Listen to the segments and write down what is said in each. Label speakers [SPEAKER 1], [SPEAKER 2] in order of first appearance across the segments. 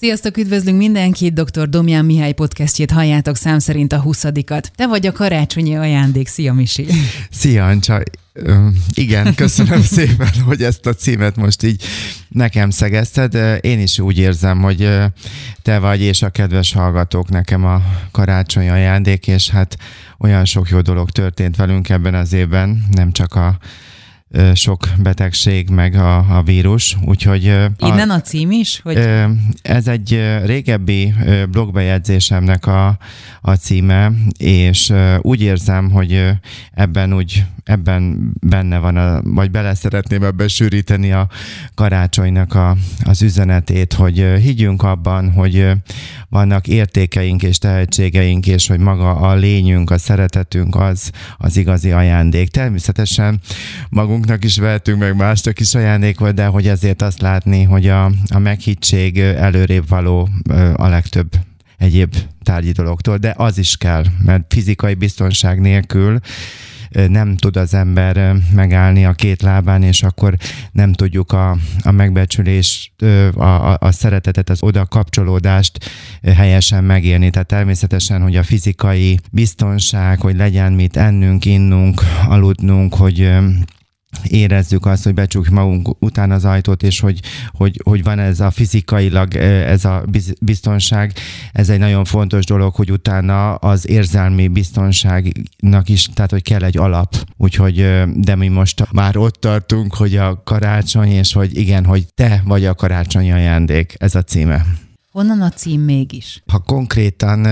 [SPEAKER 1] Sziasztok, üdvözlünk mindenkit! Dr. Domján Mihály podcastjét halljátok szám szerint a 20 Te vagy a karácsonyi ajándék. Szia, Misi!
[SPEAKER 2] Szia, Ancsa! Igen, köszönöm szépen, hogy ezt a címet most így nekem szegezted. Én is úgy érzem, hogy te vagy, és a kedves hallgatók nekem a karácsonyi ajándék, és hát olyan sok jó dolog történt velünk ebben az évben, nem csak a sok betegség, meg a, a vírus, úgyhogy...
[SPEAKER 1] Innen a, a cím is?
[SPEAKER 2] Hogy... Ez egy régebbi blogbejegyzésemnek a, a címe, és úgy érzem, hogy ebben úgy ebben benne van, a, vagy bele szeretném ebbe sűríteni a karácsonynak a, az üzenetét, hogy higgyünk abban, hogy vannak értékeink és tehetségeink, és hogy maga a lényünk, a szeretetünk az az igazi ajándék. Természetesen magunknak is vehetünk, meg másnak is ajándékot, de hogy ezért azt látni, hogy a, a meghittség előrébb való a legtöbb egyéb tárgyi dologtól, de az is kell, mert fizikai biztonság nélkül nem tud az ember megállni a két lábán, és akkor nem tudjuk a, a megbecsülést, a, a, a szeretetet, az oda kapcsolódást helyesen megélni. Tehát természetesen, hogy a fizikai biztonság, hogy legyen mit ennünk, innunk, aludnunk, hogy érezzük azt, hogy becsukjuk magunk után az ajtót, és hogy, hogy, hogy van ez a fizikailag, ez a biztonság, ez egy nagyon fontos dolog, hogy utána az érzelmi biztonságnak is, tehát hogy kell egy alap. Úgyhogy, de mi most már ott tartunk, hogy a karácsony, és hogy igen, hogy te vagy a karácsonyi ajándék, ez a címe.
[SPEAKER 1] Honnan a cím mégis?
[SPEAKER 2] Ha konkrétan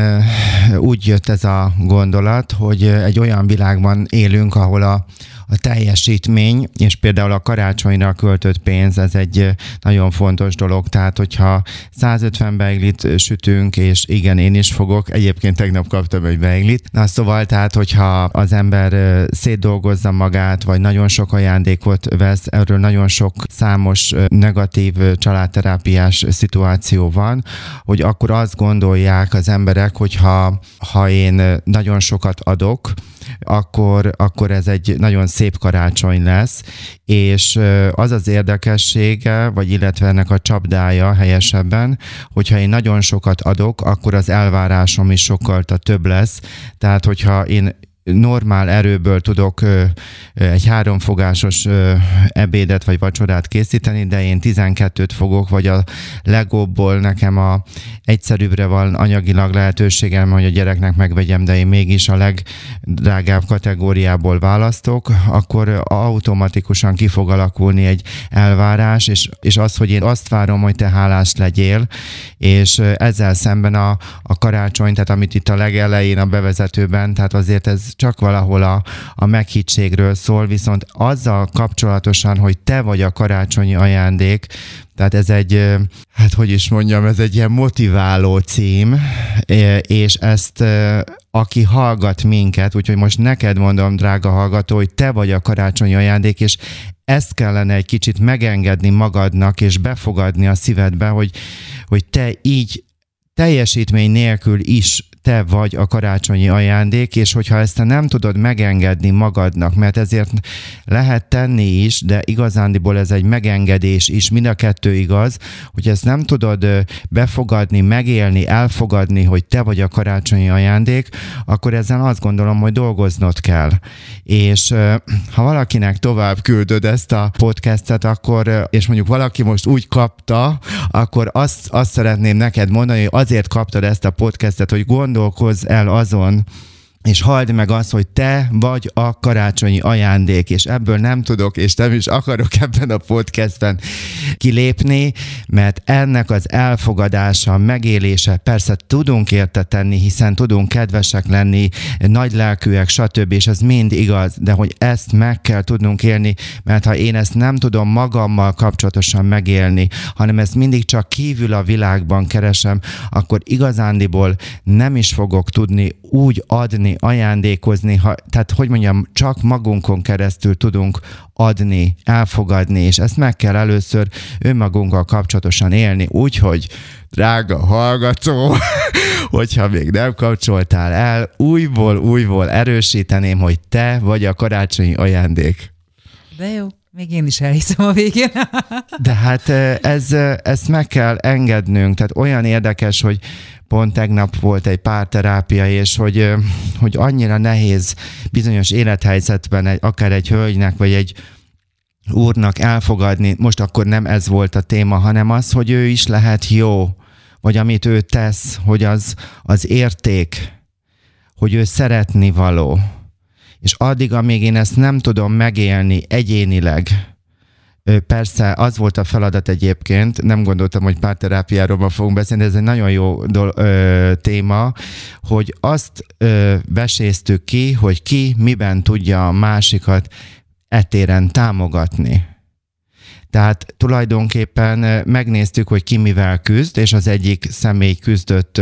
[SPEAKER 2] úgy jött ez a gondolat, hogy egy olyan világban élünk, ahol a, a teljesítmény, és például a karácsonyra költött pénz, ez egy nagyon fontos dolog, tehát hogyha 150 beiglit sütünk, és igen, én is fogok, egyébként tegnap kaptam egy beiglit, na szóval, tehát hogyha az ember szétdolgozza magát, vagy nagyon sok ajándékot vesz, erről nagyon sok számos negatív családterápiás szituáció van, hogy akkor azt gondolják az emberek, hogyha ha én nagyon sokat adok, akkor, akkor ez egy nagyon szép karácsony lesz, és az az érdekessége, vagy illetve ennek a csapdája helyesebben, hogyha én nagyon sokat adok, akkor az elvárásom is sokkal több lesz. Tehát, hogyha én normál erőből tudok egy háromfogásos ebédet vagy vacsorát készíteni, de én 12-t fogok, vagy a legóból nekem a egyszerűbbre van anyagilag lehetőségem, hogy a gyereknek megvegyem, de én mégis a legdrágább kategóriából választok, akkor automatikusan ki fog alakulni egy elvárás, és, és az, hogy én azt várom, hogy te hálás legyél, és ezzel szemben a, a karácsony, tehát amit itt a legelején a bevezetőben, tehát azért ez csak valahol a, a meghittségről szól, viszont azzal kapcsolatosan, hogy te vagy a karácsonyi ajándék, tehát ez egy, hát hogy is mondjam, ez egy ilyen motiváló cím, és ezt aki hallgat minket, úgyhogy most neked mondom, drága hallgató, hogy te vagy a karácsonyi ajándék, és ezt kellene egy kicsit megengedni magadnak, és befogadni a szívedbe, hogy, hogy te így teljesítmény nélkül is te vagy a karácsonyi ajándék, és hogyha ezt te nem tudod megengedni magadnak, mert ezért lehet tenni is, de igazándiból ez egy megengedés is, mind a kettő igaz, hogy ezt nem tudod befogadni, megélni, elfogadni, hogy te vagy a karácsonyi ajándék, akkor ezzel azt gondolom, hogy dolgoznod kell. És ha valakinek tovább küldöd ezt a podcastet, akkor, és mondjuk valaki most úgy kapta, akkor azt, azt szeretném neked mondani, hogy azért kaptad ezt a podcastet, hogy gond gondolkozz el azon, és halld meg azt, hogy te vagy a karácsonyi ajándék, és ebből nem tudok, és nem is akarok ebben a podcastben kilépni, mert ennek az elfogadása, megélése, persze tudunk érte tenni, hiszen tudunk kedvesek lenni, nagy lelkűek, stb., és ez mind igaz, de hogy ezt meg kell tudnunk élni, mert ha én ezt nem tudom magammal kapcsolatosan megélni, hanem ezt mindig csak kívül a világban keresem, akkor igazándiból nem is fogok tudni úgy adni, ajándékozni, ha, tehát hogy mondjam, csak magunkon keresztül tudunk adni, elfogadni, és ezt meg kell először önmagunkkal kapcsolatosan élni, úgyhogy drága hallgató, hogyha még nem kapcsoltál el, újból, újból erősíteném, hogy te vagy a karácsonyi ajándék.
[SPEAKER 1] De jó. Még én is elhiszem a végén.
[SPEAKER 2] De hát ez, ezt meg kell engednünk, tehát olyan érdekes, hogy pont tegnap volt egy párterápia, és hogy, hogy annyira nehéz bizonyos élethelyzetben, egy, akár egy hölgynek, vagy egy úrnak elfogadni, most akkor nem ez volt a téma, hanem az, hogy ő is lehet jó, vagy amit ő tesz, hogy az, az érték, hogy ő szeretni való. És addig, amíg én ezt nem tudom megélni egyénileg, Persze, az volt a feladat egyébként, nem gondoltam, hogy párterápiáról ma fogunk beszélni, ez egy nagyon jó do- ö, téma, hogy azt ö, veséztük ki, hogy ki miben tudja a másikat etéren támogatni. Tehát tulajdonképpen megnéztük, hogy ki mivel küzd, és az egyik személy küzdött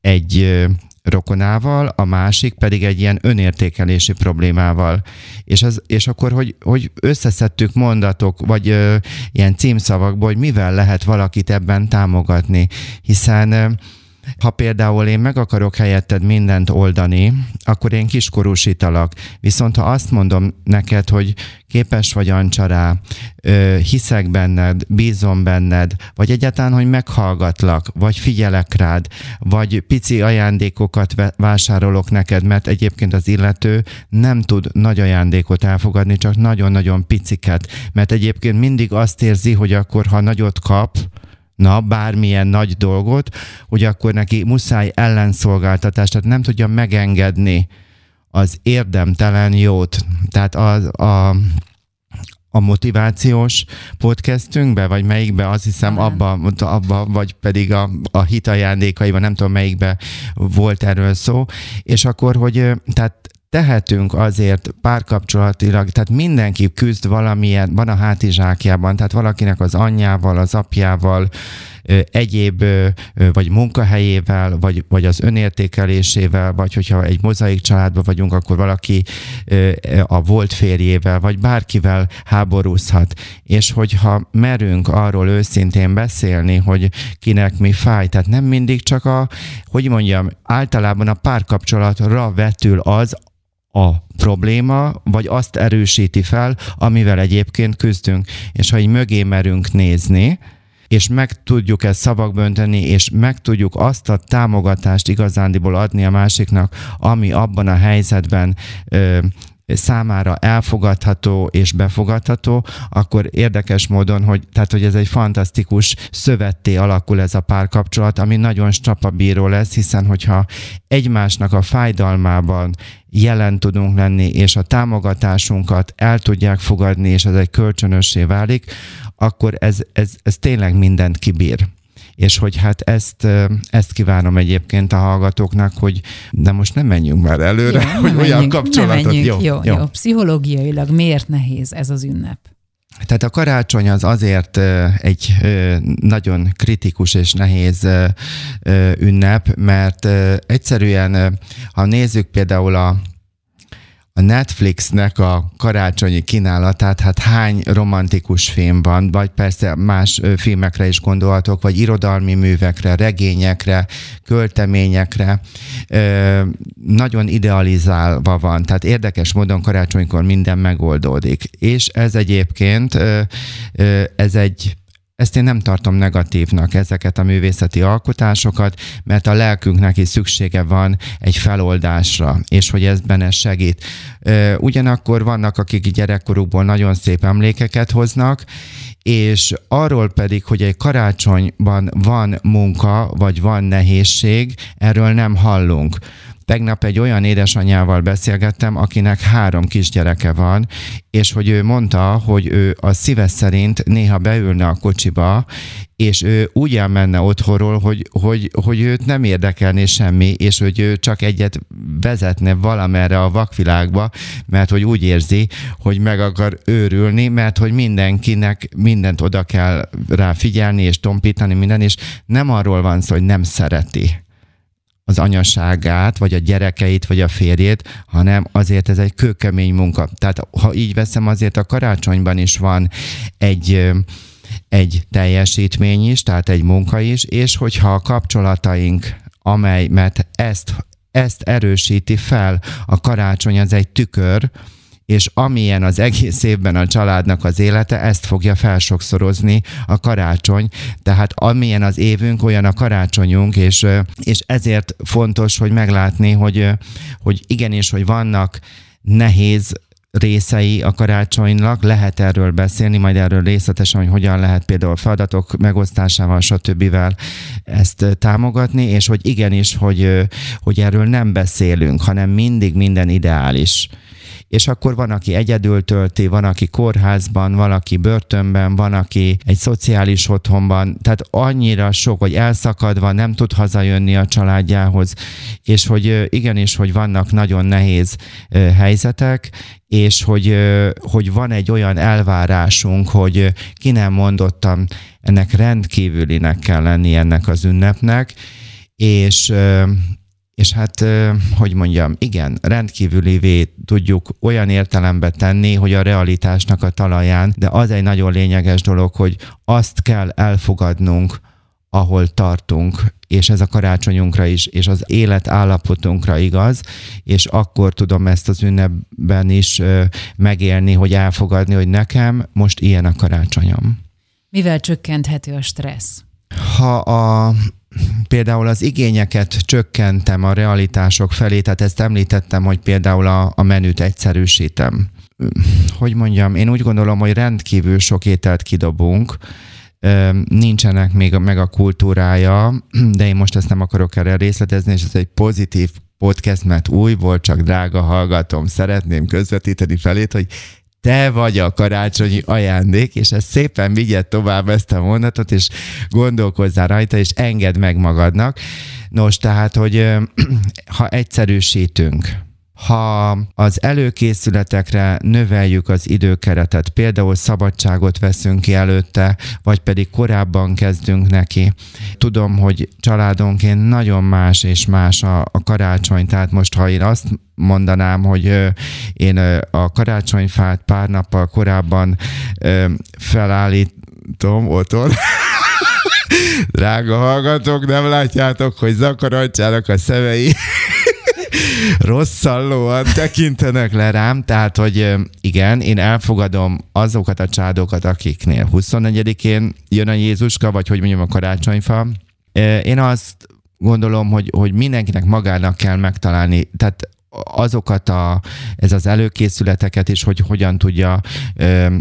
[SPEAKER 2] egy rokonával, a másik pedig egy ilyen önértékelési problémával. És, az, és akkor, hogy, hogy összeszedtük mondatok, vagy ö, ilyen címszavakból, hogy mivel lehet valakit ebben támogatni, hiszen ö, ha például én meg akarok helyetted mindent oldani, akkor én kiskorúsítalak. Viszont ha azt mondom neked, hogy képes vagy Ancsa rá, hiszek benned, bízom benned, vagy egyáltalán, hogy meghallgatlak, vagy figyelek rád, vagy pici ajándékokat vásárolok neked, mert egyébként az illető nem tud nagy ajándékot elfogadni, csak nagyon-nagyon piciket, mert egyébként mindig azt érzi, hogy akkor, ha nagyot kap, na, bármilyen nagy dolgot, hogy akkor neki muszáj ellenszolgáltatást, tehát nem tudja megengedni az érdemtelen jót. Tehát az, a, a motivációs podcastünkbe, vagy melyikbe, azt hiszem abba, abba vagy pedig a, a hit ajándékaiban, nem tudom melyikbe volt erről szó, és akkor, hogy tehát tehetünk azért párkapcsolatilag, tehát mindenki küzd valamilyen, van a hátizsákjában, tehát valakinek az anyjával, az apjával, egyéb vagy munkahelyével, vagy, vagy az önértékelésével, vagy hogyha egy mozaik családban vagyunk, akkor valaki a volt férjével, vagy bárkivel háborúzhat. És hogyha merünk arról őszintén beszélni, hogy kinek mi fáj, tehát nem mindig csak a, hogy mondjam, általában a párkapcsolatra vetül az, a probléma, vagy azt erősíti fel, amivel egyébként küzdünk. És ha így mögé merünk nézni, és meg tudjuk ezt szavakba önteni, és meg tudjuk azt a támogatást igazándiból adni a másiknak, ami abban a helyzetben ö, számára elfogadható és befogadható, akkor érdekes módon, hogy, tehát, hogy ez egy fantasztikus szövetté alakul ez a párkapcsolat, ami nagyon strapabíró lesz, hiszen hogyha egymásnak a fájdalmában jelen tudunk lenni, és a támogatásunkat el tudják fogadni, és ez egy kölcsönössé válik, akkor ez, ez, ez tényleg mindent kibír és hogy hát ezt, ezt kívánom egyébként a hallgatóknak, hogy de most nem menjünk már előre, jó, hogy olyan menjünk, kapcsolatot.
[SPEAKER 1] Menjünk, jó, jó, jó. Pszichológiailag miért nehéz ez az ünnep?
[SPEAKER 2] Tehát a karácsony az azért egy nagyon kritikus és nehéz ünnep, mert egyszerűen, ha nézzük például a a Netflixnek a karácsonyi kínálatát, hát hány romantikus film van, vagy persze más filmekre is gondolhatok, vagy irodalmi művekre, regényekre, költeményekre, nagyon idealizálva van, tehát érdekes módon karácsonykor minden megoldódik. És ez egyébként, ez egy ezt én nem tartom negatívnak, ezeket a művészeti alkotásokat, mert a lelkünknek is szüksége van egy feloldásra, és hogy ez benne segít. Ugyanakkor vannak, akik gyerekkorukból nagyon szép emlékeket hoznak, és arról pedig, hogy egy karácsonyban van munka, vagy van nehézség, erről nem hallunk. Tegnap egy olyan édesanyával beszélgettem, akinek három kisgyereke van, és hogy ő mondta, hogy ő a szíve szerint néha beülne a kocsiba, és ő úgy elmenne otthonról, hogy, hogy, hogy őt nem érdekelné semmi, és hogy ő csak egyet vezetne valamerre a vakvilágba, mert hogy úgy érzi, hogy meg akar őrülni, mert hogy mindenkinek mindent oda kell rá figyelni, és tompítani minden, és nem arról van szó, hogy nem szereti az anyaságát, vagy a gyerekeit, vagy a férjét, hanem azért ez egy kőkemény munka. Tehát ha így veszem, azért a karácsonyban is van egy egy teljesítmény is, tehát egy munka is, és hogyha a kapcsolataink, amely, mert ezt, ezt erősíti fel, a karácsony az egy tükör, és amilyen az egész évben a családnak az élete, ezt fogja felsokszorozni a karácsony. Tehát amilyen az évünk, olyan a karácsonyunk, és, és ezért fontos, hogy meglátni, hogy, hogy igenis, hogy vannak nehéz részei a karácsonynak, lehet erről beszélni, majd erről részletesen, hogy hogyan lehet például feladatok megosztásával, stb. ezt támogatni, és hogy igenis, hogy, hogy erről nem beszélünk, hanem mindig minden ideális és akkor van, aki egyedül tölti, van, aki kórházban, van, aki börtönben, van, aki egy szociális otthonban, tehát annyira sok, hogy elszakadva nem tud hazajönni a családjához, és hogy igenis, hogy vannak nagyon nehéz helyzetek, és hogy, hogy van egy olyan elvárásunk, hogy ki nem mondottam, ennek rendkívülinek kell lenni ennek az ünnepnek, és és hát, hogy mondjam, igen, rendkívülivé tudjuk olyan értelembe tenni, hogy a realitásnak a talaján, de az egy nagyon lényeges dolog, hogy azt kell elfogadnunk, ahol tartunk, és ez a karácsonyunkra is, és az élet állapotunkra igaz, és akkor tudom ezt az ünnepben is megélni, hogy elfogadni, hogy nekem most ilyen a karácsonyom.
[SPEAKER 1] Mivel csökkenthető a stressz?
[SPEAKER 2] Ha a például az igényeket csökkentem a realitások felé, tehát ezt említettem, hogy például a, a menüt egyszerűsítem. Hogy mondjam, én úgy gondolom, hogy rendkívül sok ételt kidobunk, nincsenek még meg a kultúrája, de én most ezt nem akarok erre részletezni, és ez egy pozitív podcast, mert új volt, csak drága hallgatom, szeretném közvetíteni felét, hogy te vagy a karácsonyi ajándék, és ezt szépen vigyed tovább ezt a mondatot, és gondolkozzál rajta, és engedd meg magadnak. Nos, tehát, hogy ha egyszerűsítünk, ha az előkészületekre növeljük az időkeretet, például szabadságot veszünk ki előtte, vagy pedig korábban kezdünk neki. Tudom, hogy családonként nagyon más és más a, a karácsony, tehát most ha én azt mondanám, hogy én a karácsonyfát pár nappal korábban felállítom otthon, Drága hallgatók, nem látjátok, hogy zakarantjának a szemei rosszallóan tekintenek le rám, tehát, hogy igen, én elfogadom azokat a csádokat, akiknél 24-én jön a Jézuska, vagy hogy mondjam a karácsonyfa. Én azt gondolom, hogy, hogy mindenkinek magának kell megtalálni, tehát azokat a, ez az előkészületeket is, hogy hogyan tudja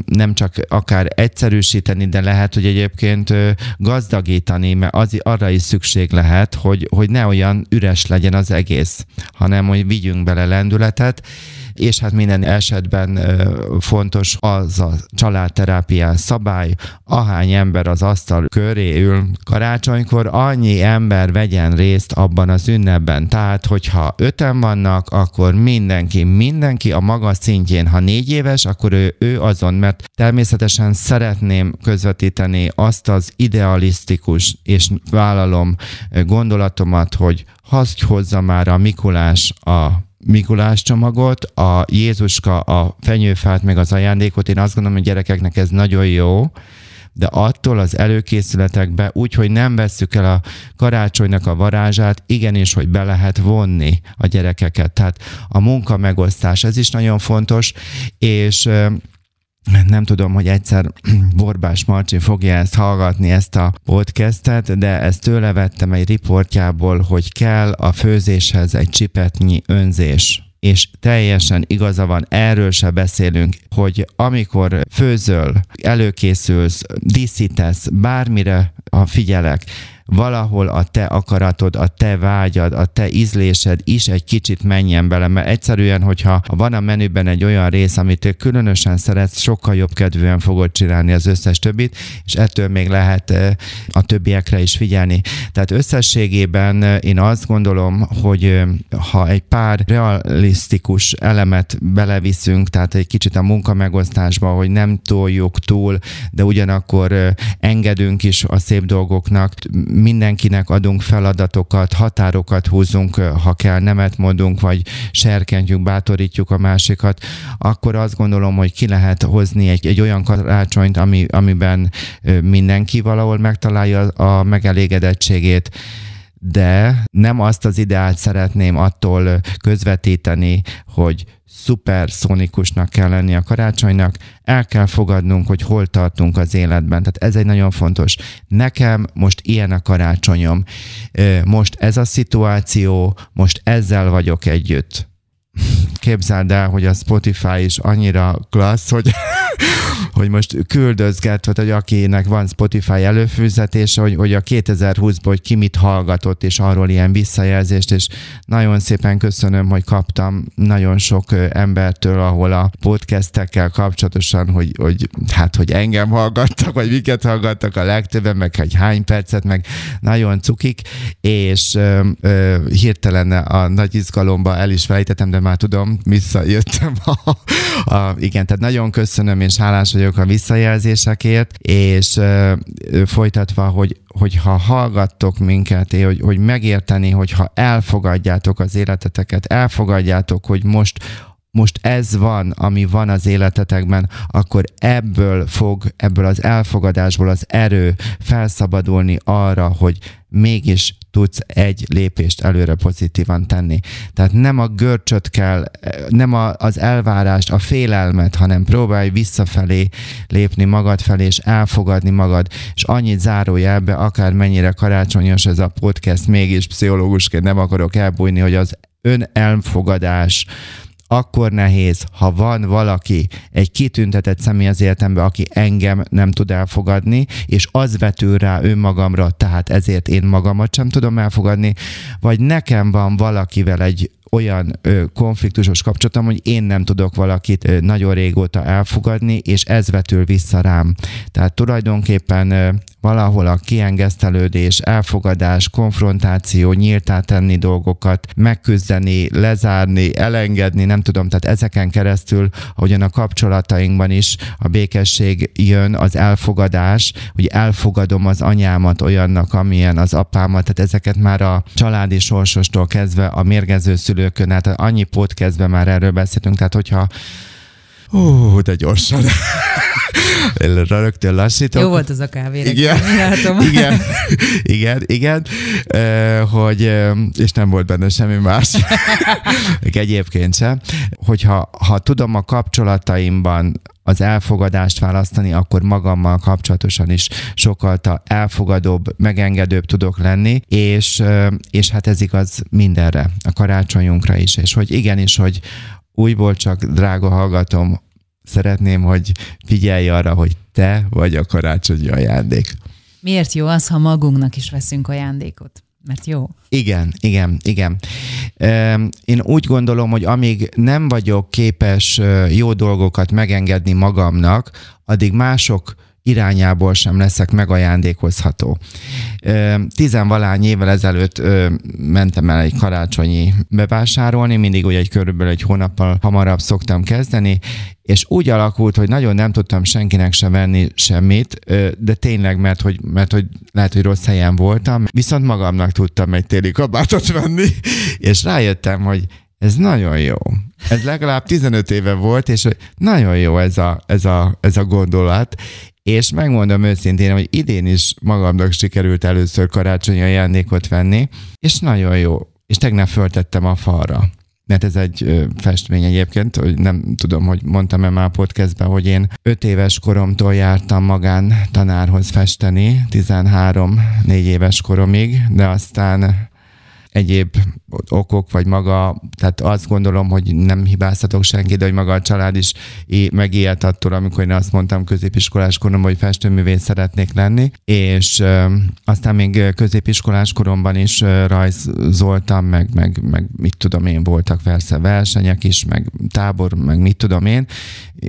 [SPEAKER 2] nem csak akár egyszerűsíteni, de lehet, hogy egyébként gazdagítani, mert az, arra is szükség lehet, hogy, hogy ne olyan üres legyen az egész, hanem hogy vigyünk bele lendületet, és hát minden esetben fontos az a családterápián szabály, ahány ember az asztal köré ül karácsonykor, annyi ember vegyen részt abban az ünnepben. Tehát, hogyha öten vannak, akkor mindenki, mindenki a maga szintjén, ha négy éves, akkor ő, ő azon, mert természetesen szeretném közvetíteni azt az idealisztikus, és vállalom gondolatomat, hogy hadd hozza már a Mikulás a Mikulás csomagot, a Jézuska a fenyőfát, meg az ajándékot. Én azt gondolom, hogy gyerekeknek ez nagyon jó, de attól az előkészületekbe, úgy, hogy nem vesszük el a karácsonynak a varázsát, igenis, hogy be lehet vonni a gyerekeket. Tehát a munka megosztás, ez is nagyon fontos, és nem tudom, hogy egyszer Borbás Marcsi fogja ezt hallgatni, ezt a podcastet, de ezt tőle vettem egy riportjából, hogy kell a főzéshez egy csipetnyi önzés. És teljesen igaza van, erről se beszélünk, hogy amikor főzöl, előkészülsz, díszítesz, bármire, ha figyelek, valahol a te akaratod, a te vágyad, a te ízlésed is egy kicsit menjen bele, mert egyszerűen, hogyha van a menüben egy olyan rész, amit te különösen szeretsz, sokkal jobb kedvűen fogod csinálni az összes többit, és ettől még lehet a többiekre is figyelni. Tehát összességében én azt gondolom, hogy ha egy pár realisztikus elemet beleviszünk, tehát egy kicsit a munkamegosztásba, hogy nem toljuk túl, de ugyanakkor engedünk is a szép dolgoknak, mindenkinek adunk feladatokat, határokat húzunk, ha kell, nemet mondunk, vagy serkentjük, bátorítjuk a másikat, akkor azt gondolom, hogy ki lehet hozni egy, egy olyan karácsonyt, ami, amiben mindenki valahol megtalálja a megelégedettségét, de nem azt az ideát szeretném attól közvetíteni, hogy szuper szonikusnak kell lenni a karácsonynak, el kell fogadnunk, hogy hol tartunk az életben. Tehát ez egy nagyon fontos. Nekem most ilyen a karácsonyom. Most ez a szituáció, most ezzel vagyok együtt képzeld el, hogy a Spotify is annyira klassz, hogy, hogy most küldözget, hogy akinek van Spotify előfűzetése, hogy, hogy a 2020-ból, hogy ki mit hallgatott, és arról ilyen visszajelzést, és nagyon szépen köszönöm, hogy kaptam nagyon sok embertől, ahol a podcastekkel kapcsolatosan, hogy, hogy hát, hogy engem hallgattak, vagy miket hallgattak a legtöbben, meg hogy hány percet, meg nagyon cukik, és ö, ö, hirtelen a nagy izgalomba el is felejtettem, de már tudom, visszajöttem. A, a, igen, tehát nagyon köszönöm, és hálás vagyok a visszajelzésekért, és folytatva, hogy hogyha hallgattok minket, hogy, hogy megérteni, hogyha elfogadjátok az életeteket, elfogadjátok, hogy most most ez van, ami van az életetekben, akkor ebből fog, ebből az elfogadásból az erő felszabadulni arra, hogy mégis tudsz egy lépést előre pozitívan tenni. Tehát nem a görcsöt kell, nem a, az elvárást, a félelmet, hanem próbálj visszafelé lépni magad felé, és elfogadni magad, és annyit zárójelbe, akár mennyire karácsonyos ez a podcast, mégis pszichológusként nem akarok elbújni, hogy az ön elfogadás, akkor nehéz, ha van valaki, egy kitüntetett személy az életemben, aki engem nem tud elfogadni, és az vetül rá önmagamra, tehát ezért én magamat sem tudom elfogadni, vagy nekem van valakivel egy olyan konfliktusos kapcsolatom, hogy én nem tudok valakit ö, nagyon régóta elfogadni, és ez vetül vissza rám. Tehát tulajdonképpen valahol a kiengesztelődés, elfogadás, konfrontáció, nyíltá tenni dolgokat, megküzdeni, lezárni, elengedni, nem tudom, tehát ezeken keresztül, ahogyan a kapcsolatainkban is a békesség jön, az elfogadás, hogy elfogadom az anyámat olyannak, amilyen az apámat, tehát ezeket már a családi sorsostól kezdve a mérgező szülőkön, hát annyi podcastben már erről beszéltünk, tehát hogyha Ó, de gyorsan. Rögtön lassítok.
[SPEAKER 1] Jó volt az a kávé.
[SPEAKER 2] Igen, igen, igen, igen, hogy, és nem volt benne semmi más, egyébként sem, hogyha ha tudom a kapcsolataimban az elfogadást választani, akkor magammal kapcsolatosan is sokkal elfogadóbb, megengedőbb tudok lenni, és, és hát ez igaz mindenre, a karácsonyunkra is, és hogy igenis, hogy újból csak, drága hallgatom, szeretném, hogy figyelj arra, hogy te vagy a karácsonyi ajándék.
[SPEAKER 1] Miért jó az, ha magunknak is veszünk ajándékot? Mert jó.
[SPEAKER 2] Igen, igen, igen. Én úgy gondolom, hogy amíg nem vagyok képes jó dolgokat megengedni magamnak, addig mások irányából sem leszek megajándékozható. Tizenvalány évvel ezelőtt mentem el egy karácsonyi bevásárolni, mindig ugye egy körülbelül egy hónappal hamarabb szoktam kezdeni, és úgy alakult, hogy nagyon nem tudtam senkinek se venni semmit, de tényleg, mert hogy, mert hogy lehet, hogy rossz helyen voltam, viszont magamnak tudtam egy téli kabátot venni, és rájöttem, hogy ez nagyon jó. Ez legalább 15 éve volt, és nagyon jó ez a, ez a, ez a gondolat, és megmondom őszintén, hogy idén is magamnak sikerült először karácsonyi ajándékot venni, és nagyon jó. És tegnap föltettem a falra mert ez egy festmény egyébként, hogy nem tudom, hogy mondtam-e már podcastben, hogy én öt éves koromtól jártam magán tanárhoz festeni, 13-4 éves koromig, de aztán egyéb okok, vagy maga, tehát azt gondolom, hogy nem hibáztatok senki, de hogy maga a család is megijedt attól, amikor én azt mondtam középiskolás koromban, hogy festőművész szeretnék lenni, és ö, aztán még középiskolás koromban is ö, rajzoltam, meg, meg, meg mit tudom én, voltak persze versenyek is, meg tábor, meg mit tudom én,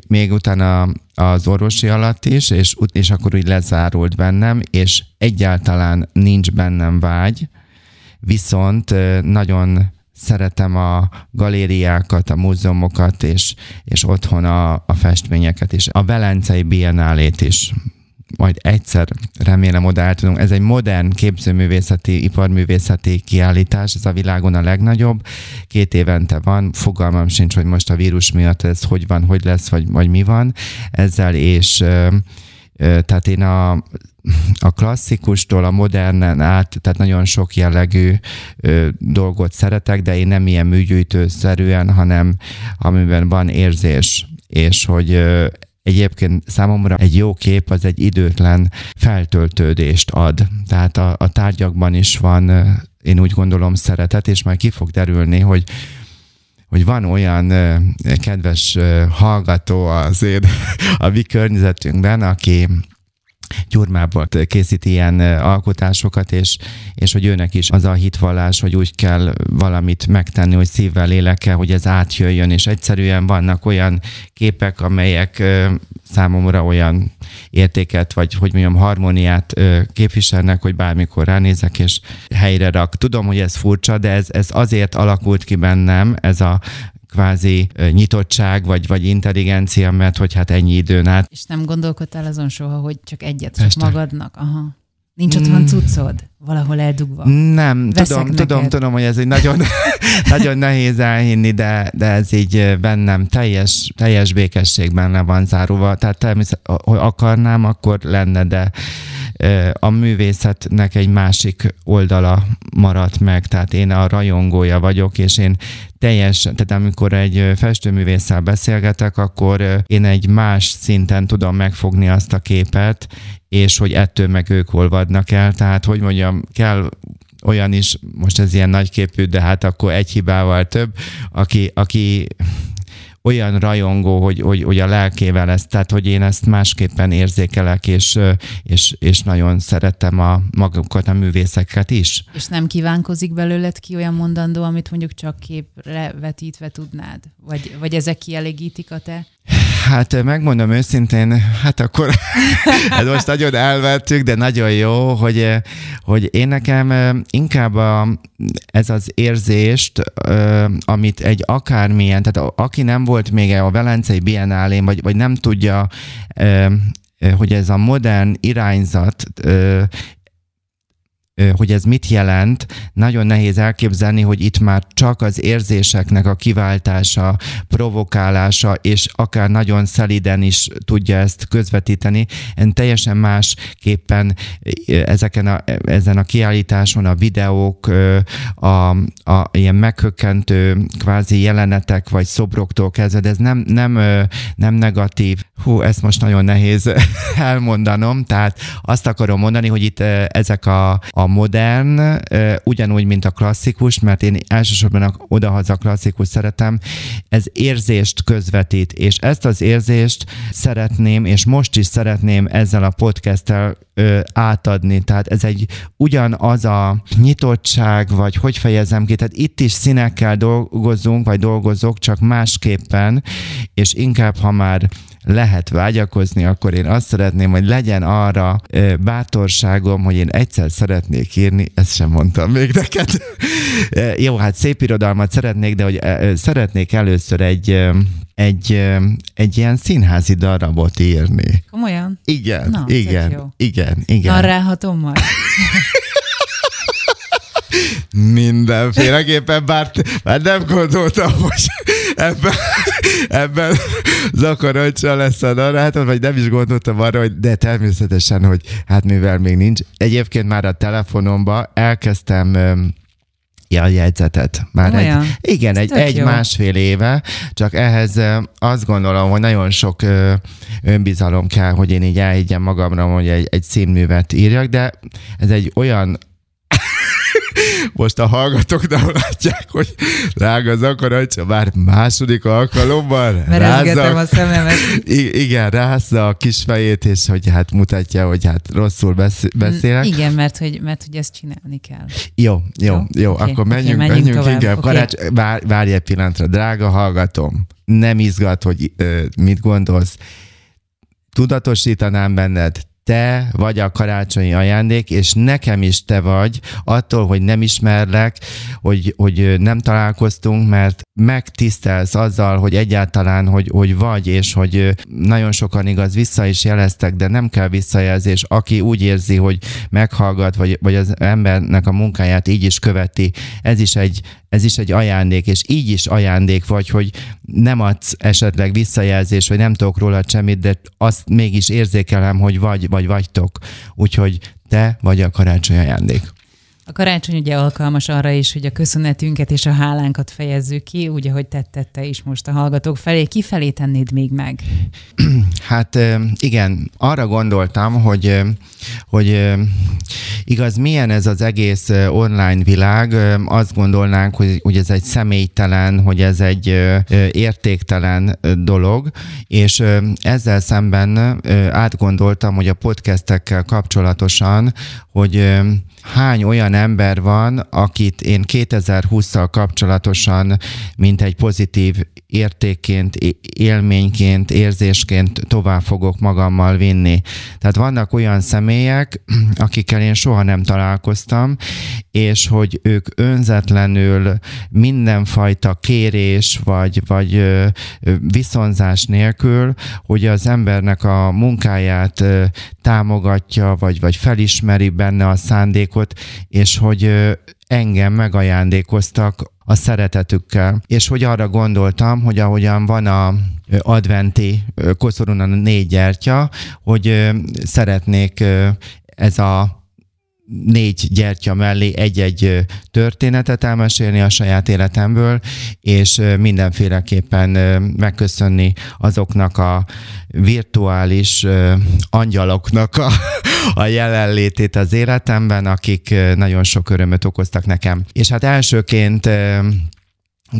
[SPEAKER 2] még utána az orvosi alatt is, és, és akkor úgy lezárult bennem, és egyáltalán nincs bennem vágy, viszont nagyon szeretem a galériákat, a múzeumokat, és, és otthon a, a festményeket is. A Velencei Biennálét is majd egyszer remélem oda el tudunk. Ez egy modern képzőművészeti, iparművészeti kiállítás, ez a világon a legnagyobb. Két évente van, fogalmam sincs, hogy most a vírus miatt ez hogy van, hogy lesz, vagy, vagy mi van ezzel, és tehát én a a klasszikustól a modernen át, tehát nagyon sok jellegű ö, dolgot szeretek, de én nem ilyen műgyűjtőszerűen, hanem amiben van érzés, és hogy ö, Egyébként számomra egy jó kép az egy időtlen feltöltődést ad. Tehát a, a tárgyakban is van, én úgy gondolom, szeretet, és majd ki fog derülni, hogy hogy van olyan kedves hallgató az én, a mi környezetünkben, aki gyurmából készít ilyen alkotásokat, és, és hogy őnek is az a hitvallás, hogy úgy kell valamit megtenni, hogy szívvel, lélekkel, hogy ez átjöjjön, és egyszerűen vannak olyan képek, amelyek számomra olyan értéket, vagy hogy mondjam, harmóniát képviselnek, hogy bármikor ránézek, és helyre rak. Tudom, hogy ez furcsa, de ez, ez azért alakult ki bennem, ez a kvázi nyitottság, vagy, vagy intelligencia, mert hogy hát ennyi időn át.
[SPEAKER 1] És nem gondolkodtál azon soha, hogy csak egyet csak Este. magadnak? Aha. Nincs otthon mm. cuccod? Valahol eldugva?
[SPEAKER 2] Nem, Veszek tudom, neked. tudom, tudom, hogy ez egy nagyon, nagyon nehéz elhinni, de, de ez így bennem teljes, teljes békességben le van zárulva. Tehát természetesen, hogy akarnám, akkor lenne, de a művészetnek egy másik oldala maradt meg, tehát én a rajongója vagyok, és én teljes, tehát amikor egy festőművésszel beszélgetek, akkor én egy más szinten tudom megfogni azt a képet, és hogy ettől meg ők olvadnak el, tehát hogy mondjam, kell olyan is, most ez ilyen nagyképű, de hát akkor egy hibával több, aki, aki olyan rajongó, hogy, hogy, hogy a lelkével ezt, tehát hogy én ezt másképpen érzékelek, és, és, és nagyon szeretem a magukat, a művészeket is.
[SPEAKER 1] És nem kívánkozik belőled ki olyan mondandó, amit mondjuk csak képre vetítve tudnád? Vagy, vagy ezek kielégítik a te
[SPEAKER 2] Hát megmondom őszintén, hát akkor ez most nagyon elvettük, de nagyon jó, hogy, hogy én nekem inkább a, ez az érzést, amit egy akármilyen, tehát aki nem volt még a Velencei Biennálén, vagy, vagy nem tudja, hogy ez a modern irányzat hogy ez mit jelent, nagyon nehéz elképzelni, hogy itt már csak az érzéseknek a kiváltása, provokálása, és akár nagyon szeliden is tudja ezt közvetíteni. Én teljesen másképpen ezeken a, ezen a kiállításon a videók, a, a ilyen meghökkentő kvázi jelenetek, vagy szobroktól kezdve, ez nem, nem, nem negatív. Hú, ezt most nagyon nehéz elmondanom, tehát azt akarom mondani, hogy itt ezek a, a modern, ugyanúgy, mint a klasszikus, mert én elsősorban odahaza klasszikus szeretem, ez érzést közvetít, és ezt az érzést szeretném, és most is szeretném ezzel a podcasttel átadni. Tehát ez egy ugyanaz a nyitottság, vagy hogy fejezem ki, tehát itt is színekkel dolgozunk, vagy dolgozok, csak másképpen, és inkább, ha már lehet vágyakozni, akkor én azt szeretném, hogy legyen arra bátorságom, hogy én egyszer szeretnék írni, ezt sem mondtam még neked. Jó, hát szép irodalmat szeretnék, de hogy szeretnék először egy egy, egy ilyen színházi darabot írni.
[SPEAKER 1] Komolyan?
[SPEAKER 2] Igen, Na, igen, igen, igen.
[SPEAKER 1] Narrálhatom majd?
[SPEAKER 2] Mindenféleképpen, bár, bár nem gondoltam, hogy ebben, ebben zakaroncsa lesz a narrátor, vagy nem is gondoltam arra, hogy de természetesen, hogy hát mivel még nincs. Egyébként már a telefonomba elkezdtem Ja, jegyzetet. Már
[SPEAKER 1] Olyan?
[SPEAKER 2] egy, igen, egy, egy másfél éve, csak ehhez azt gondolom, hogy nagyon sok önbizalom kell, hogy én így elhiggyem magamra, hogy egy, egy színművet írjak, de ez egy olyan most a hallgatók nem látják, hogy rága zakaratja már második alkalommal.
[SPEAKER 1] Rázza, a szememet.
[SPEAKER 2] igen, rázza a kis fejét, és hogy hát mutatja, hogy hát rosszul beszélek.
[SPEAKER 1] Igen, mert hogy, mert hogy ezt csinálni kell.
[SPEAKER 2] Jó, jó, jó, jó okay, akkor menjünk, okay, menjünk, menjünk inkább. Okay. Karács, vár, várj egy pillanatra, drága hallgatom, nem izgat, hogy uh, mit gondolsz. Tudatosítanám benned, te vagy a karácsonyi ajándék, és nekem is te vagy, attól, hogy nem ismerlek, hogy, hogy nem találkoztunk, mert megtisztelsz azzal, hogy egyáltalán, hogy, hogy vagy, és hogy nagyon sokan igaz vissza is jeleztek, de nem kell visszajelzés. Aki úgy érzi, hogy meghallgat, vagy, vagy az embernek a munkáját így is követi, ez is egy, ez is egy ajándék, és így is ajándék vagy, hogy nem adsz esetleg visszajelzés, vagy nem tudok róla semmit, de azt mégis érzékelem, hogy vagy, vagy vagytok. Úgyhogy te vagy a karácsony ajándék.
[SPEAKER 1] A karácsony ugye alkalmas arra is, hogy a köszönetünket és a hálánkat fejezzük ki, úgy, ahogy tettette is most a hallgatók felé. Kifelé tennéd még meg?
[SPEAKER 2] Hát igen, arra gondoltam, hogy, hogy igaz, milyen ez az egész online világ, azt gondolnánk, hogy, hogy ez egy személytelen, hogy ez egy értéktelen dolog, és ezzel szemben átgondoltam, hogy a podcastekkel kapcsolatosan, hogy hány olyan ember van, akit én 2020-szal kapcsolatosan, mint egy pozitív értékként, élményként, érzésként tovább fogok magammal vinni. Tehát vannak olyan személyek, akikkel én soha nem találkoztam, és hogy ők önzetlenül mindenfajta kérés vagy, vagy viszonzás nélkül, hogy az embernek a munkáját támogatja, vagy, vagy felismeri benne a szándékot, és hogy engem megajándékoztak a szeretetükkel. És hogy arra gondoltam, hogy ahogyan van a adventi koszorún a négy gyertya, hogy szeretnék ez a négy gyertya mellé egy-egy történetet elmesélni a saját életemből, és mindenféleképpen megköszönni azoknak a virtuális angyaloknak a, a jelenlétét az életemben, akik nagyon sok örömöt okoztak nekem. És hát elsőként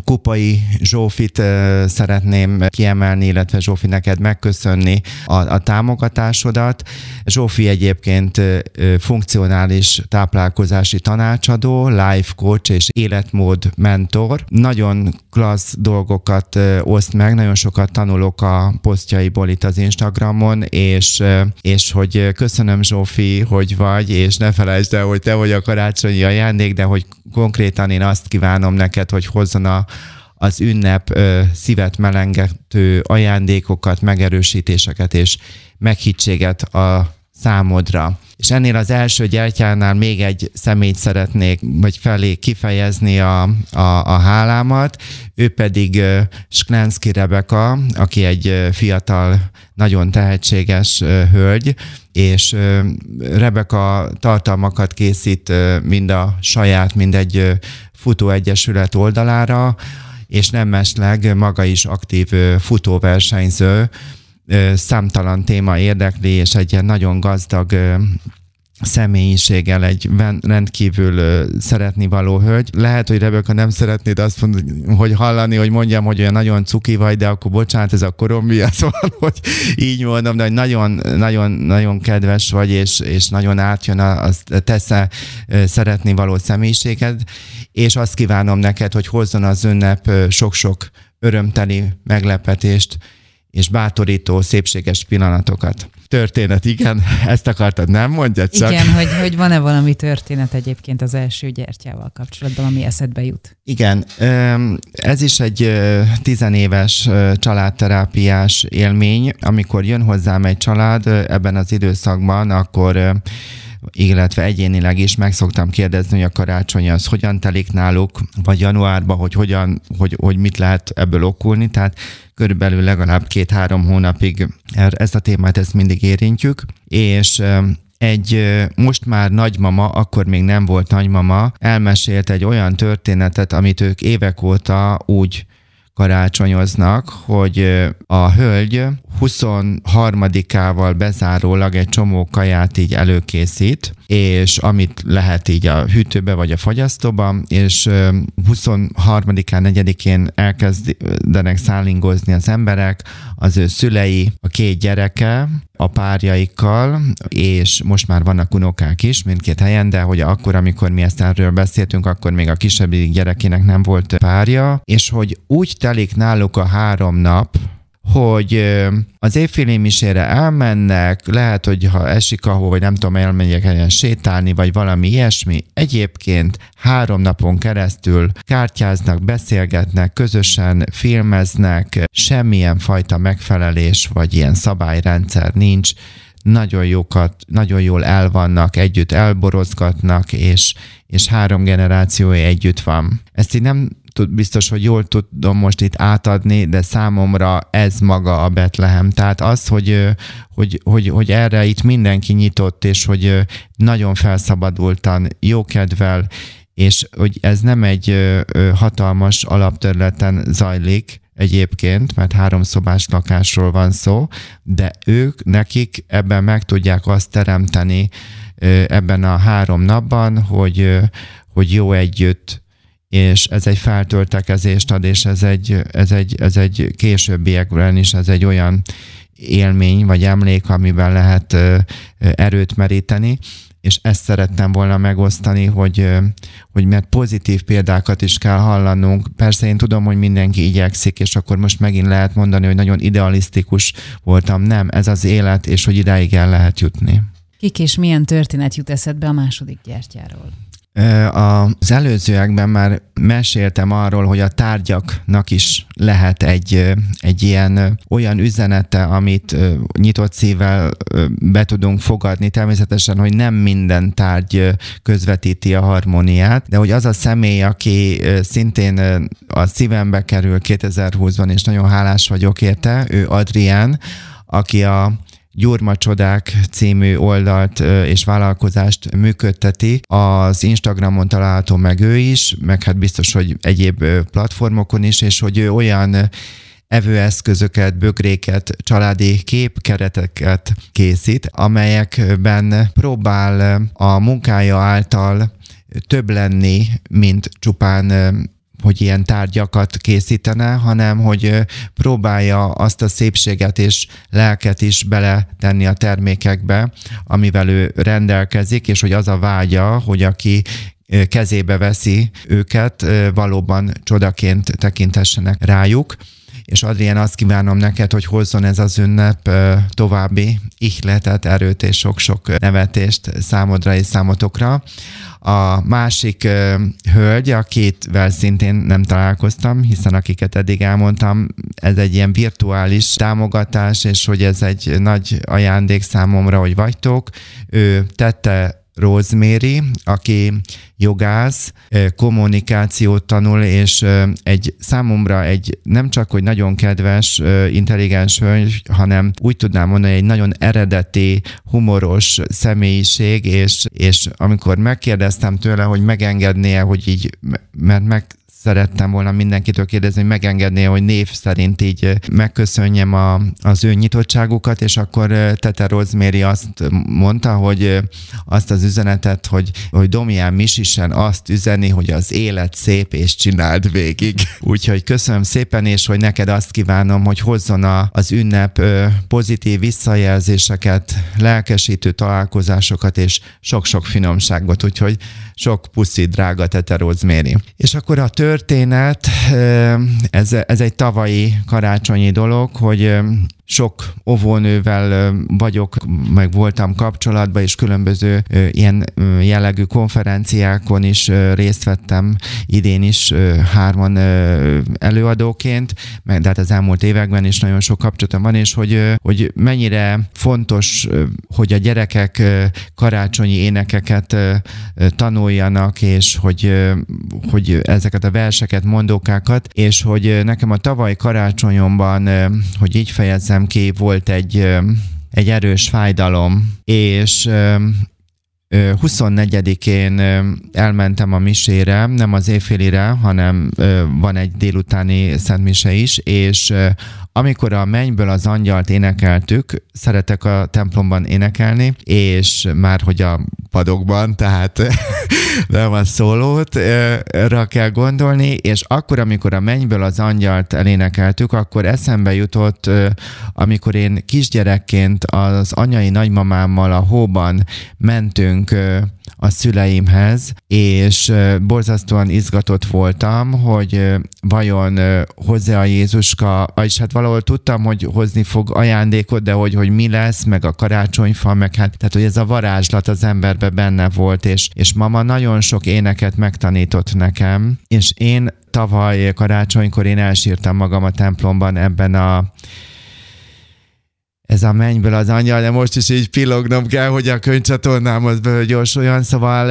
[SPEAKER 2] Kupai Zsófit szeretném kiemelni, illetve Zsófi neked megköszönni a, a támogatásodat. Zsófi egyébként funkcionális táplálkozási tanácsadó, life coach és életmód mentor. Nagyon klassz dolgokat oszt meg, nagyon sokat tanulok a posztjaiból itt az Instagramon, és, és hogy köszönöm Zsófi, hogy vagy, és ne felejtsd el, hogy te vagy a karácsonyi ajándék, de hogy konkrétan én azt kívánom neked, hogy hozzon a az ünnep szívet melengető ajándékokat, megerősítéseket és meghittséget a számodra. És ennél az első gyertyánál még egy személyt szeretnék, vagy felé kifejezni a, a, a hálámat. Ő pedig Sklenski Rebeka, aki egy fiatal, nagyon tehetséges hölgy, és Rebeka tartalmakat készít mind a saját, mind egy futóegyesület oldalára, és nem mesleg maga is aktív futóversenyző, számtalan téma érdekli, és egy ilyen nagyon gazdag személyiséggel egy rendkívül szeretni való hölgy. Lehet, hogy Rebeka nem szeretnéd azt mondani, hogy hallani, hogy mondjam, hogy olyan nagyon cuki vagy, de akkor bocsánat, ez a korom miatt szóval, hogy így mondom, de hogy nagyon, nagyon, nagyon kedves vagy, és, és nagyon átjön a, a tesze szeretni való személyiséged, és azt kívánom neked, hogy hozzon az ünnep sok-sok örömteli meglepetést, és bátorító, szépséges pillanatokat. Történet, igen, ezt akartad, nem mondja csak.
[SPEAKER 1] Igen, hogy, hogy van-e valami történet egyébként az első gyertyával kapcsolatban, ami eszedbe jut?
[SPEAKER 2] Igen, ez is egy tizenéves családterápiás élmény. Amikor jön hozzám egy család ebben az időszakban, akkor illetve egyénileg is meg szoktam kérdezni, hogy a karácsony az hogyan telik náluk, vagy januárban, hogy hogyan, hogy, hogy mit lehet ebből okulni, tehát körülbelül legalább két-három hónapig er, ezt a témát ezt mindig érintjük, és egy most már nagymama, akkor még nem volt nagymama, elmesélt egy olyan történetet, amit ők évek óta úgy karácsonyoznak, hogy a hölgy 23-ával bezárólag egy csomó kaját így előkészít, és amit lehet így a hűtőbe vagy a fagyasztóba, és 23-án, 4-én elkezdenek szállingozni az emberek, az ő szülei, a két gyereke, a párjaikkal, és most már vannak unokák is mindkét helyen, de hogy akkor, amikor mi ezt erről beszéltünk, akkor még a kisebbik gyerekének nem volt párja, és hogy úgy telik náluk a három nap, hogy az évféli misére elmennek, lehet, hogy ha esik ahol, vagy nem tudom, elmenjek ilyen sétálni, vagy valami ilyesmi. Egyébként három napon keresztül kártyáznak, beszélgetnek, közösen filmeznek, semmilyen fajta megfelelés, vagy ilyen szabályrendszer nincs nagyon jókat, nagyon jól elvannak, együtt elborozgatnak, és, és három generációja együtt van. Ezt így nem biztos, hogy jól tudom most itt átadni, de számomra ez maga a Betlehem. Tehát az, hogy, hogy, hogy, hogy erre itt mindenki nyitott, és hogy nagyon felszabadultan, jókedvel, és hogy ez nem egy hatalmas alapterületen zajlik, egyébként, mert háromszobás lakásról van szó, de ők, nekik ebben meg tudják azt teremteni ebben a három napban, hogy, hogy jó együtt, és ez egy feltöltekezést ad, és ez egy, ez egy, ez egy későbbiekben is ez egy olyan élmény vagy emlék, amiben lehet erőt meríteni, és ezt szerettem volna megosztani, hogy, hogy mert pozitív példákat is kell hallanunk. Persze én tudom, hogy mindenki igyekszik, és akkor most megint lehet mondani, hogy nagyon idealisztikus voltam. Nem, ez az élet, és hogy idáig el lehet jutni.
[SPEAKER 1] Kik és milyen történet jut eszedbe a második gyertyáról?
[SPEAKER 2] Az előzőekben már meséltem arról, hogy a tárgyaknak is lehet egy, egy ilyen olyan üzenete, amit nyitott szívvel be tudunk fogadni. Természetesen, hogy nem minden tárgy közvetíti a harmóniát, de hogy az a személy, aki szintén a szívembe kerül 2020-ban, és nagyon hálás vagyok érte, ő Adrián, aki a Gyurma Csodák című oldalt és vállalkozást működteti. Az Instagramon található meg ő is, meg hát biztos, hogy egyéb platformokon is, és hogy ő olyan evőeszközöket, bögréket, családi képkereteket készít, amelyekben próbál a munkája által több lenni, mint csupán hogy ilyen tárgyakat készítene, hanem hogy próbálja azt a szépséget és lelket is beletenni a termékekbe, amivel ő rendelkezik, és hogy az a vágya, hogy aki kezébe veszi őket, valóban csodaként tekintessenek rájuk és Adrien, azt kívánom neked, hogy hozzon ez az ünnep további ihletet, erőt és sok-sok nevetést számodra és számotokra. A másik hölgy, akivel szintén nem találkoztam, hiszen akiket eddig elmondtam, ez egy ilyen virtuális támogatás, és hogy ez egy nagy ajándék számomra, hogy vagytok. Ő tette Rosemary, aki jogász, kommunikációt tanul, és egy számomra egy nem csak, hogy nagyon kedves, intelligens hölgy, hanem úgy tudnám mondani, egy nagyon eredeti, humoros személyiség, és, és amikor megkérdeztem tőle, hogy megengednie, hogy így, mert meg szerettem volna mindenkitől kérdezni, hogy megengedné, hogy név szerint így megköszönjem a, az ő nyitottságukat, és akkor Tete Rosemary azt mondta, hogy azt az üzenetet, hogy, hogy Domián Misisen azt üzeni, hogy az élet szép, és csináld végig. Úgyhogy köszönöm szépen, és hogy neked azt kívánom, hogy hozzon a, az ünnep pozitív visszajelzéseket, lelkesítő találkozásokat, és sok-sok finomságot, úgyhogy sok puszi, drága Tete Rosemary. És akkor a történet, ez, ez egy tavalyi karácsonyi dolog, hogy sok óvónővel vagyok, meg voltam kapcsolatban, és különböző ilyen jellegű konferenciákon is részt vettem idén is hárman előadóként, meg de hát az elmúlt években is nagyon sok kapcsolatom van, és hogy, hogy mennyire fontos, hogy a gyerekek karácsonyi énekeket tanuljanak, és hogy, hogy ezeket a verseket, mondókákat, és hogy nekem a tavaly karácsonyomban, hogy így fejezem fejezem ki, volt egy, egy erős fájdalom, és 24-én elmentem a misére, nem az éjfélire, hanem van egy délutáni szentmise is, és amikor a mennyből az angyalt énekeltük, szeretek a templomban énekelni, és már hogy a padokban, tehát nem a szólót rá kell gondolni, és akkor, amikor a mennyből az angyalt elénekeltük, akkor eszembe jutott, amikor én kisgyerekként az anyai nagymamámmal a hóban mentünk a szüleimhez, és borzasztóan izgatott voltam, hogy vajon hozzá a Jézuska, és hát valahol tudtam, hogy hozni fog ajándékot, de hogy, hogy mi lesz, meg a karácsonyfa, meg hát, tehát hogy ez a varázslat az emberbe benne volt, és, és mama nagyon sok éneket megtanított nekem, és én tavaly karácsonykor én elsírtam magam a templomban ebben a ez a mennyből az angyal, de most is így pillognom kell, hogy a könyvcsatornámhoz gyorsuljon, szóval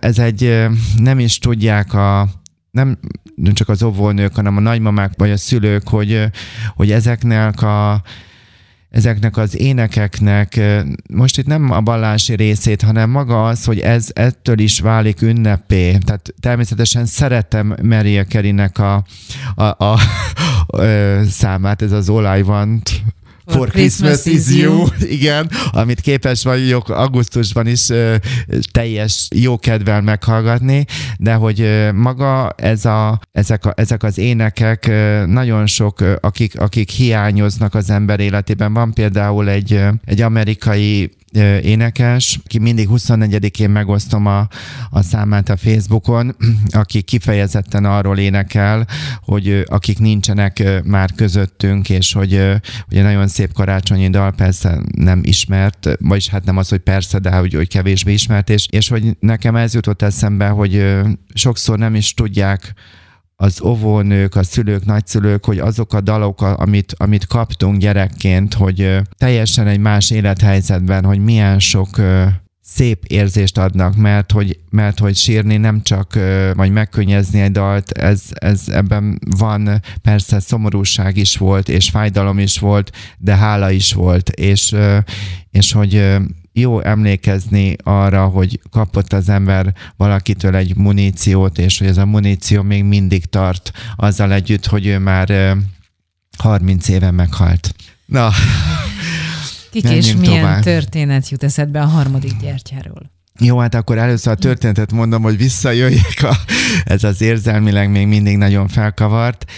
[SPEAKER 2] ez egy, nem is tudják a, nem, nem csak az óvónők, hanem a nagymamák vagy a szülők, hogy, hogy ezeknek a ezeknek az énekeknek, most itt nem a vallási részét, hanem maga az, hogy ez ettől is válik ünnepé. Tehát természetesen szeretem Maria Kerinek a, a, a, a, számát, ez az I Want For Christmas, Christmas is you. Igen, amit képes vagyok augusztusban is teljes jó kedvel meghallgatni, de hogy maga ez a, ezek, a, ezek az énekek nagyon sok, akik, akik hiányoznak az ember életében. Van például egy, egy amerikai énekes, ki mindig 24-én megosztom a, a számát a Facebookon, aki kifejezetten arról énekel, hogy akik nincsenek már közöttünk, és hogy ugye nagyon szép karácsonyi dal, persze nem ismert, vagyis hát nem az, hogy persze, de hogy, hogy kevésbé ismert, és, és hogy nekem ez jutott eszembe, hogy sokszor nem is tudják az óvónők, a szülők, nagyszülők, hogy azok a dalok, amit, amit kaptunk gyerekként, hogy teljesen egy más élethelyzetben, hogy milyen sok szép érzést adnak, mert hogy, mert hogy sírni nem csak, vagy megkönnyezni egy dalt, ez, ez ebben van, persze szomorúság is volt, és fájdalom is volt, de hála is volt, és, és hogy jó emlékezni arra, hogy kapott az ember valakitől egy muníciót, és hogy ez a muníció még mindig tart azzal együtt, hogy ő már 30 éve meghalt. Na,
[SPEAKER 1] Kik és milyen tovább. történet jut eszedbe a harmadik gyertyáról?
[SPEAKER 2] Jó, hát akkor először a történetet mondom, hogy visszajöjjek, a, ez az érzelmileg még mindig nagyon felkavart.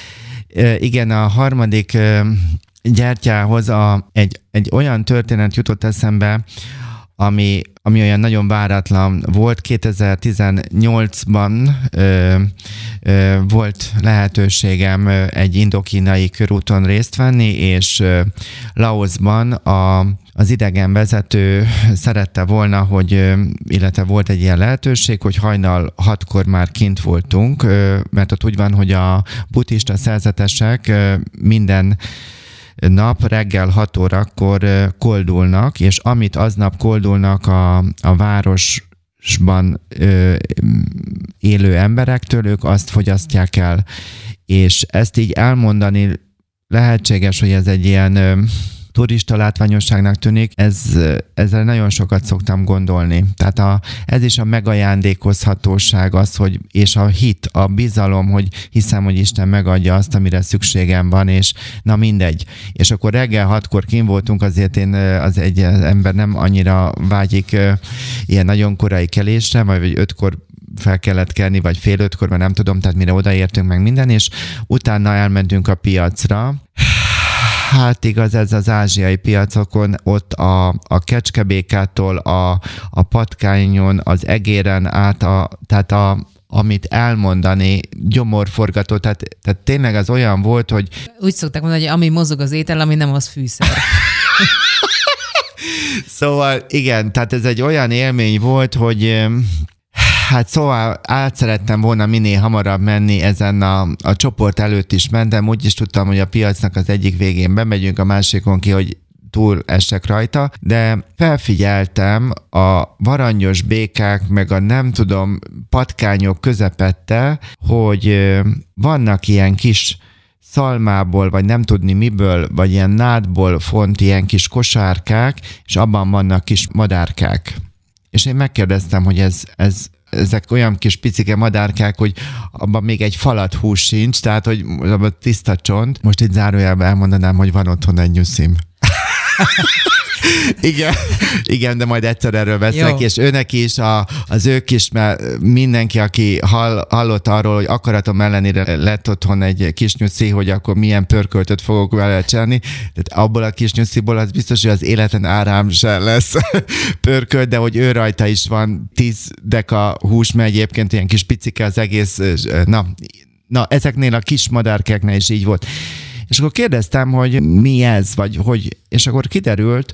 [SPEAKER 2] Igen, a harmadik gyertyához a, egy, egy olyan történet jutott eszembe, ami, ami olyan nagyon váratlan volt. 2018-ban ö, ö, volt lehetőségem egy indokínai körúton részt venni, és ö, Laosban a, az idegen vezető szerette volna, hogy, illetve volt egy ilyen lehetőség, hogy hajnal hatkor már kint voltunk, mert ott úgy van, hogy a buddhista szerzetesek minden nap reggel 6 órakor koldulnak, és amit aznap koldulnak a, a városban ö, élő emberektől, ők azt fogyasztják el. És ezt így elmondani lehetséges, hogy ez egy ilyen ö, turista látványosságnak tűnik, ez, ezzel nagyon sokat szoktam gondolni. Tehát a, ez is a megajándékozhatóság az, hogy, és a hit, a bizalom, hogy hiszem, hogy Isten megadja azt, amire szükségem van, és na mindegy. És akkor reggel hatkor kim voltunk, azért én az egy ember nem annyira vágyik ilyen nagyon korai kelésre, vagy ötkor fel kellett kelni, vagy fél ötkor, mert nem tudom, tehát mire odaértünk meg minden, és utána elmentünk a piacra, Hát igaz, ez az ázsiai piacokon, ott a, a kecskebékától a, a patkányon, az egéren át, a, tehát a, amit elmondani, gyomorforgató, tehát, tehát tényleg az olyan volt, hogy...
[SPEAKER 1] Úgy szokták mondani, hogy ami mozog az étel, ami nem az fűszer.
[SPEAKER 2] szóval igen, tehát ez egy olyan élmény volt, hogy Hát szóval át szerettem volna minél hamarabb menni ezen a, a csoport előtt is mentem, úgy is tudtam, hogy a piacnak az egyik végén bemegyünk, a másikon ki, hogy túl esek rajta, de felfigyeltem a varanyos békák, meg a nem tudom, patkányok közepette, hogy vannak ilyen kis szalmából, vagy nem tudni miből, vagy ilyen nádból font ilyen kis kosárkák, és abban vannak kis madárkák. És én megkérdeztem, hogy ez, ez ezek olyan kis picike madárkák, hogy abban még egy falat hús sincs, tehát hogy abban tiszta csont. Most itt zárójelben elmondanám, hogy van otthon egy nyuszim. igen, igen, de majd egyszer erről beszélek, és őnek is, a, az ők is, mert mindenki, aki hall, hallott arról, hogy akaratom ellenére lett otthon egy kis nyuszi, hogy akkor milyen pörköltöt fogok vele csinálni, tehát abból a kis nyusziból az biztos, hogy az életen árám se lesz pörkölt, de hogy ő rajta is van 10 deka hús, mert egyébként ilyen kis picike az egész, na, na ezeknél a kis madárkeknél is így volt. És akkor kérdeztem, hogy mi ez, vagy hogy, és akkor kiderült,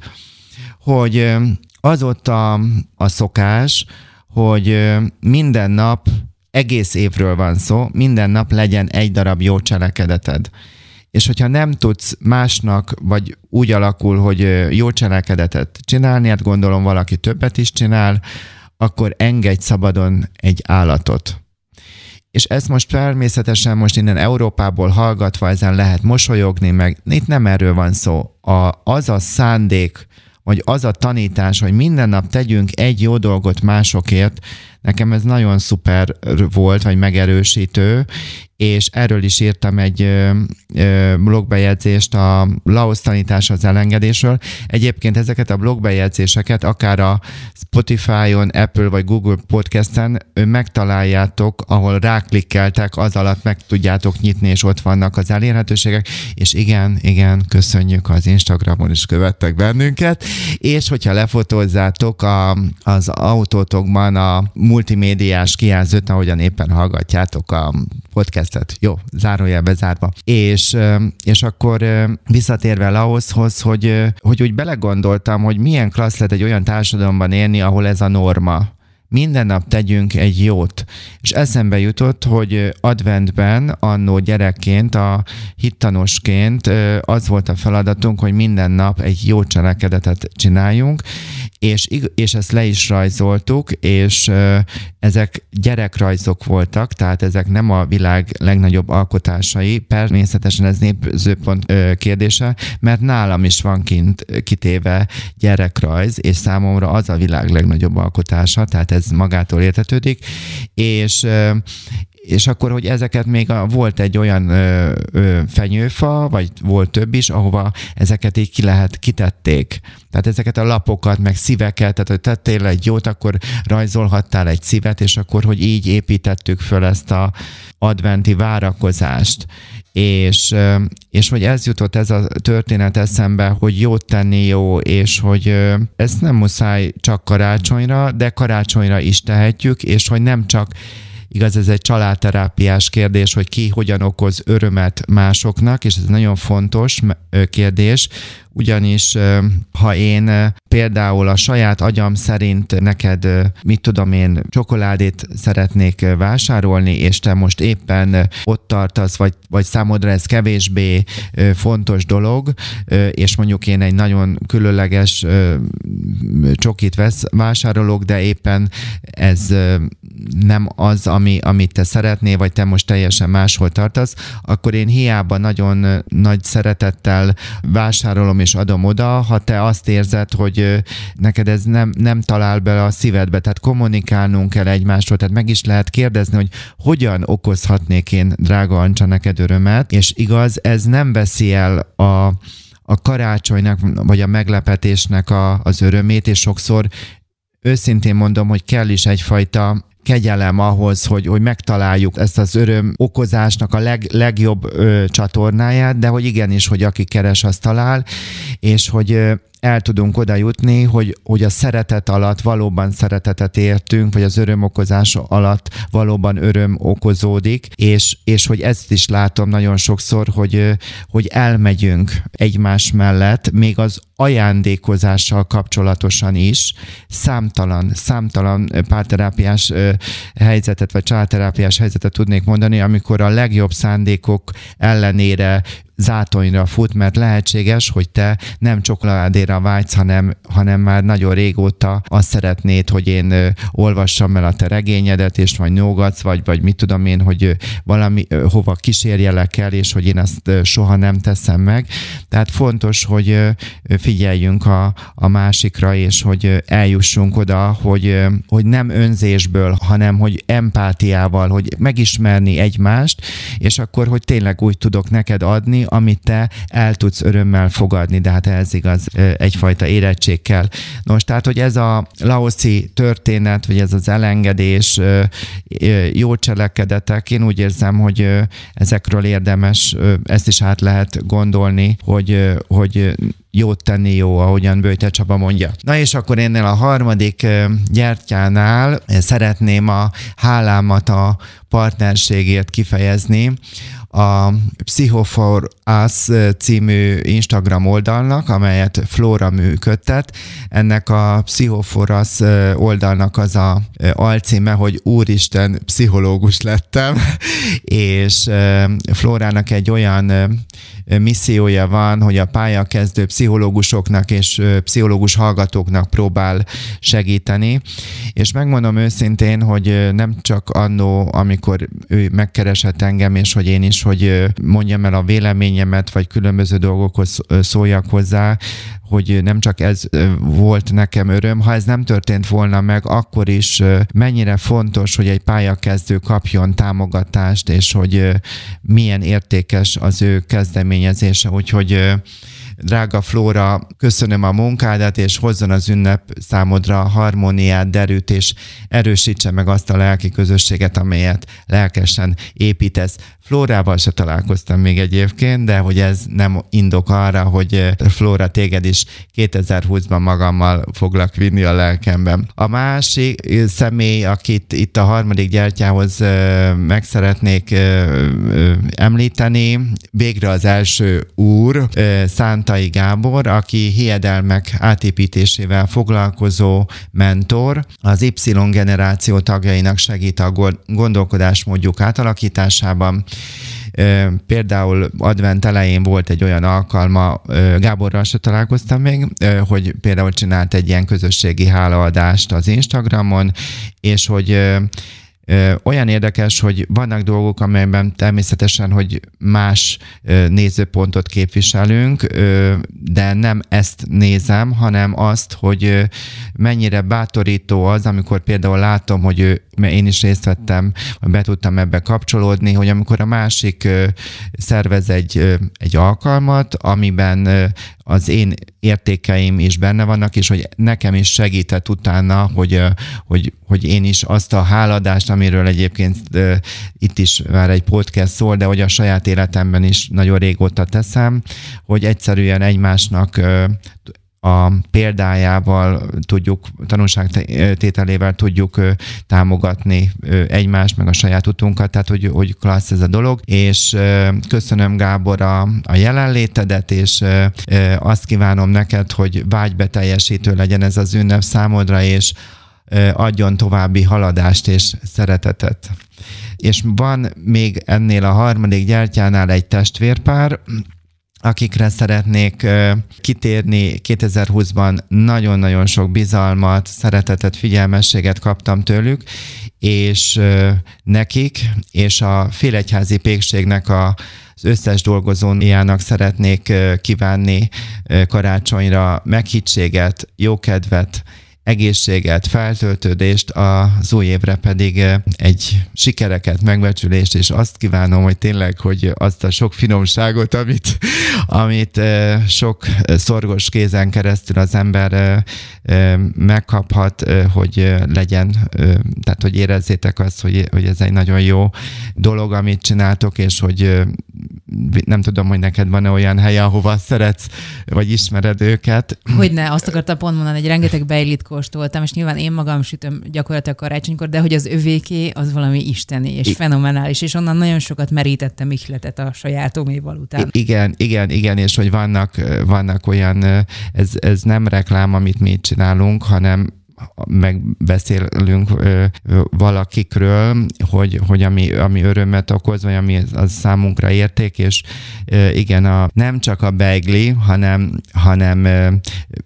[SPEAKER 2] hogy az ott a, a szokás, hogy minden nap, egész évről van szó, minden nap legyen egy darab jó cselekedeted. És hogyha nem tudsz másnak, vagy úgy alakul, hogy jó cselekedetet csinálni, hát gondolom valaki többet is csinál, akkor engedj szabadon egy állatot és ezt most természetesen most innen Európából hallgatva ezen lehet mosolyogni, meg itt nem erről van szó. A, az a szándék, vagy az a tanítás, hogy minden nap tegyünk egy jó dolgot másokért, nekem ez nagyon szuper volt, vagy megerősítő, és erről is írtam egy blogbejegyzést a Laos tanítás az elengedésről. Egyébként ezeket a blogbejegyzéseket akár a Spotify-on, Apple vagy Google Podcast-en megtaláljátok, ahol ráklikkeltek, az alatt meg tudjátok nyitni, és ott vannak az elérhetőségek, és igen, igen, köszönjük az Instagramon is követtek bennünket, és hogyha lefotózzátok a, az autótokban a multimédiás kijelzőt, ahogyan éppen hallgatjátok a podcastet. Jó, zárójelbe zárva. És, és akkor visszatérve Laoszhoz, hogy, hogy úgy belegondoltam, hogy milyen klassz lehet egy olyan társadalomban élni, ahol ez a norma minden nap tegyünk egy jót. És eszembe jutott, hogy adventben annó gyerekként, a hittanosként az volt a feladatunk, hogy minden nap egy jó cselekedetet csináljunk, és, és ezt le is rajzoltuk, és ezek gyerekrajzok voltak, tehát ezek nem a világ legnagyobb alkotásai, természetesen ez népzőpont kérdése, mert nálam is van kint kitéve gyerekrajz, és számomra az a világ legnagyobb alkotása, tehát ez magától értetődik, és és akkor, hogy ezeket még a, volt egy olyan ö, ö, fenyőfa, vagy volt több is, ahova ezeket így ki lehet, kitették. Tehát ezeket a lapokat, meg szíveket, tehát hogy tettél egy jót, akkor rajzolhattál egy szívet, és akkor, hogy így építettük föl ezt a adventi várakozást és, és hogy ez jutott ez a történet eszembe, hogy jót tenni jó, és hogy ezt nem muszáj csak karácsonyra, de karácsonyra is tehetjük, és hogy nem csak Igaz, ez egy családterápiás kérdés, hogy ki hogyan okoz örömet másoknak, és ez nagyon fontos kérdés, ugyanis ha én például a saját agyam szerint neked, mit tudom én, csokoládét szeretnék vásárolni, és te most éppen ott tartasz, vagy, vagy számodra ez kevésbé fontos dolog, és mondjuk én egy nagyon különleges csokit vesz, vásárolok, de éppen ez nem az, ami, amit te szeretnél, vagy te most teljesen máshol tartasz, akkor én hiába nagyon nagy szeretettel vásárolom és adom oda, ha te azt érzed, hogy neked ez nem, nem talál bele a szívedbe, tehát kommunikálnunk kell egymásról, tehát meg is lehet kérdezni, hogy hogyan okozhatnék én, drága Ancsa, neked örömet, és igaz, ez nem veszi el a, a karácsonynak, vagy a meglepetésnek a, az örömét, és sokszor őszintén mondom, hogy kell is egyfajta kegyelem ahhoz, hogy, hogy megtaláljuk ezt az öröm okozásnak a leg, legjobb ö, csatornáját, de hogy igenis, hogy aki keres, azt talál, és hogy ö, el tudunk oda jutni, hogy, hogy a szeretet alatt valóban szeretetet értünk, vagy az örömokozás alatt valóban öröm okozódik, és, és hogy ezt is látom nagyon sokszor, hogy, hogy elmegyünk egymás mellett, még az ajándékozással kapcsolatosan is számtalan, számtalan párterápiás helyzetet, vagy családterápiás helyzetet tudnék mondani, amikor a legjobb szándékok ellenére zátonyra fut, mert lehetséges, hogy te nem csokoládéra vágysz, hanem, hanem már nagyon régóta azt szeretnéd, hogy én olvassam el a te regényedet, és vagy nyugatsz, vagy, vagy mit tudom én, hogy valami hova kísérjelek el, és hogy én ezt soha nem teszem meg. Tehát fontos, hogy figyeljünk a, a másikra, és hogy eljussunk oda, hogy, hogy nem önzésből, hanem hogy empátiával, hogy megismerni egymást, és akkor, hogy tényleg úgy tudok neked adni, amit te el tudsz örömmel fogadni, de hát ez igaz, egyfajta érettség kell. Nos, tehát, hogy ez a laoszi történet, vagy ez az elengedés, jó cselekedetek, én úgy érzem, hogy ezekről érdemes, ezt is át lehet gondolni, hogy, hogy jót tenni jó, ahogyan Bőjte Csaba mondja. Na és akkor ennél a harmadik gyertyánál szeretném a hálámat a partnerségért kifejezni, a Psychofor Us című Instagram oldalnak, amelyet Flora működtet. Ennek a Psychofor Us oldalnak az a alcíme, hogy Úristen, pszichológus lettem, és Florának egy olyan missziója van, hogy a pályakezdő pszichológusoknak és pszichológus hallgatóknak próbál segíteni, és megmondom őszintén, hogy nem csak annó, amikor ő megkeresett engem, és hogy én is, hogy mondjam el a véleményemet, vagy különböző dolgokhoz szóljak hozzá, hogy nem csak ez volt nekem öröm, ha ez nem történt volna meg, akkor is mennyire fontos, hogy egy pályakezdő kapjon támogatást, és hogy milyen értékes az ő kezdeményezése. Úgyhogy Drága Flóra, köszönöm a munkádat, és hozzon az ünnep számodra harmóniát, derűt, és erősítse meg azt a lelki közösséget, amelyet lelkesen építesz. Flórával se találkoztam még egyébként, de hogy ez nem indok arra, hogy Flóra téged is 2020-ban magammal foglak vinni a lelkemben. A másik személy, akit itt a harmadik gyertyához meg szeretnék említeni, végre az első úr, Szántai Gábor, aki hiedelmek átépítésével foglalkozó mentor, az Y generáció tagjainak segít a gondolkodásmódjuk átalakításában, Például advent elején volt egy olyan alkalma, Gáborral se találkoztam még, hogy például csinált egy ilyen közösségi hálaadást az Instagramon, és hogy olyan érdekes, hogy vannak dolgok, amelyben természetesen, hogy más nézőpontot képviselünk, de nem ezt nézem, hanem azt, hogy mennyire bátorító az, amikor például látom, hogy ő, mert én is részt vettem, be tudtam ebbe kapcsolódni, hogy amikor a másik szervez egy, egy alkalmat, amiben az én értékeim is benne vannak, és hogy nekem is segített utána, hogy, hogy, hogy én is azt a háladást, amiről egyébként itt is már egy podcast szól, de hogy a saját életemben is nagyon régóta teszem, hogy egyszerűen egymásnak a példájával tudjuk, tanulságtételével tudjuk támogatni egymást, meg a saját utunkat, tehát hogy, hogy klassz ez a dolog, és köszönöm Gábor a, a jelenlétedet, és azt kívánom neked, hogy vágybeteljesítő legyen ez az ünnep számodra, és adjon további haladást és szeretetet. És van még ennél a harmadik gyertyánál egy testvérpár, akikre szeretnék kitérni 2020-ban nagyon-nagyon sok bizalmat, szeretetet, figyelmességet kaptam tőlük, és nekik, és a félegyházi pékségnek a az összes dolgozójának szeretnék kívánni karácsonyra meghittséget, jókedvet, egészséget, feltöltődést, az új évre pedig eh, egy sikereket, megbecsülést, és azt kívánom, hogy tényleg, hogy azt a sok finomságot, amit, amit eh, sok szorgos kézen keresztül az ember eh, megkaphat, hogy legyen, tehát hogy érezzétek azt, hogy, hogy ez egy nagyon jó dolog, amit csináltok, és hogy nem tudom, hogy neked van-e olyan hely, ahova szeretsz, vagy ismered őket.
[SPEAKER 1] Hogyne, azt akartam pont mondani, hogy rengeteg beilit kóstoltam, és nyilván én magam sütöm gyakorlatilag karácsonykor, de hogy az övéké az valami isteni, és I- fenomenális, és onnan nagyon sokat merítettem ihletet a saját oméval után.
[SPEAKER 2] Igen, igen, igen, és hogy vannak, vannak olyan, ez, ez nem reklám, amit mi csinálunk, hanem megbeszélünk valakikről, hogy, hogy ami, ami örömet okoz, vagy ami az számunkra érték, és igen, a, nem csak a beigli, hanem, hanem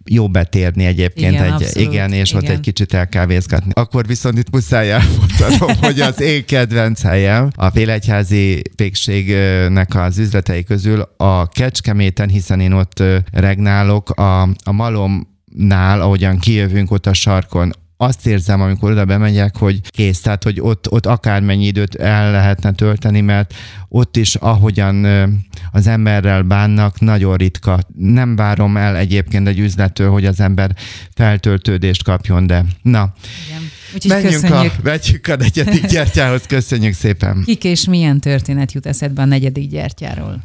[SPEAKER 2] jó betérni egyébként.
[SPEAKER 1] Igen,
[SPEAKER 2] egy,
[SPEAKER 1] abszolút,
[SPEAKER 2] igen és
[SPEAKER 1] igen.
[SPEAKER 2] ott egy kicsit elkávézgatni. Akkor viszont itt muszáj elmondanom, hogy az én kedvenc helyem a Félegyházi pékségnek az üzletei közül a Kecskeméten, hiszen én ott regnálok, a, a Malom nál, ahogyan kijövünk ott a sarkon, azt érzem, amikor oda bemegyek, hogy kész, tehát hogy ott, ott akármennyi időt el lehetne tölteni, mert ott is, ahogyan az emberrel bánnak, nagyon ritka. Nem várom el egyébként egy üzlettől, hogy az ember feltöltődést kapjon, de na. Igen. Úgyhogy Menjünk köszönjük. a, vegyük a negyedik gyertyához, köszönjük szépen.
[SPEAKER 1] Kik és milyen történet jut eszedbe a negyedik gyertyáról?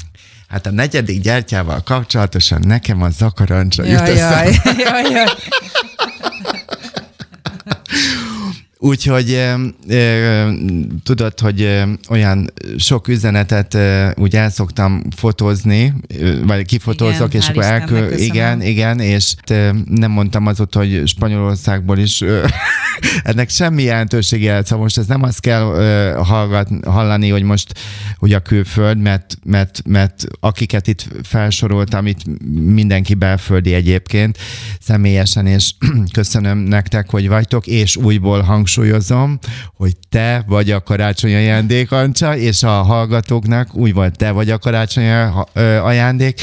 [SPEAKER 2] Hát a negyedik gyertyával kapcsolatosan nekem a zakarancsa jut
[SPEAKER 1] jaj, jaj, jaj.
[SPEAKER 2] Úgyhogy e, e, tudod, hogy olyan sok üzenetet e, úgy el szoktam fotózni, vagy kifotózok, igen, és akkor elkül... Igen, igen, és e, nem mondtam azot, hogy Spanyolországból is e, ennek semmi jelentősége, szóval most ez nem azt kell e, hallgat, hallani, hogy most hogy a külföld, mert, mert, mert akiket itt felsoroltam, itt mindenki belföldi egyébként személyesen, és köszönöm nektek, hogy vagytok, és újból hangsúlyozom, hogy te vagy a karácsony ajándék, Ancsa, és a hallgatóknak úgy volt, te vagy a karácsony ajándék,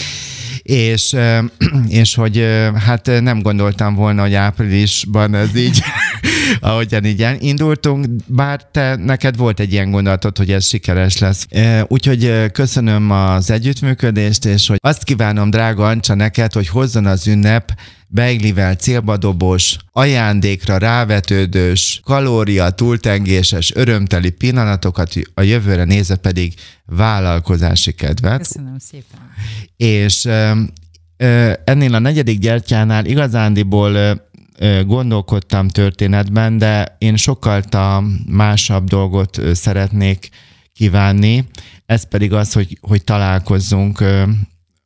[SPEAKER 2] és, és hogy hát nem gondoltam volna, hogy áprilisban ez így, ahogyan így indultunk, bár te, neked volt egy ilyen gondolatod, hogy ez sikeres lesz. Úgyhogy köszönöm az együttműködést, és hogy azt kívánom, drága Ancsa, neked, hogy hozzon az ünnep beiglivel célbadobos, ajándékra rávetődős, kalória túltengéses, örömteli pillanatokat, a jövőre nézve pedig vállalkozási kedvet.
[SPEAKER 1] Köszönöm szépen.
[SPEAKER 2] És ennél a negyedik gyertyánál igazándiból gondolkodtam történetben, de én sokkal másabb dolgot szeretnék kívánni, ez pedig az, hogy, hogy találkozzunk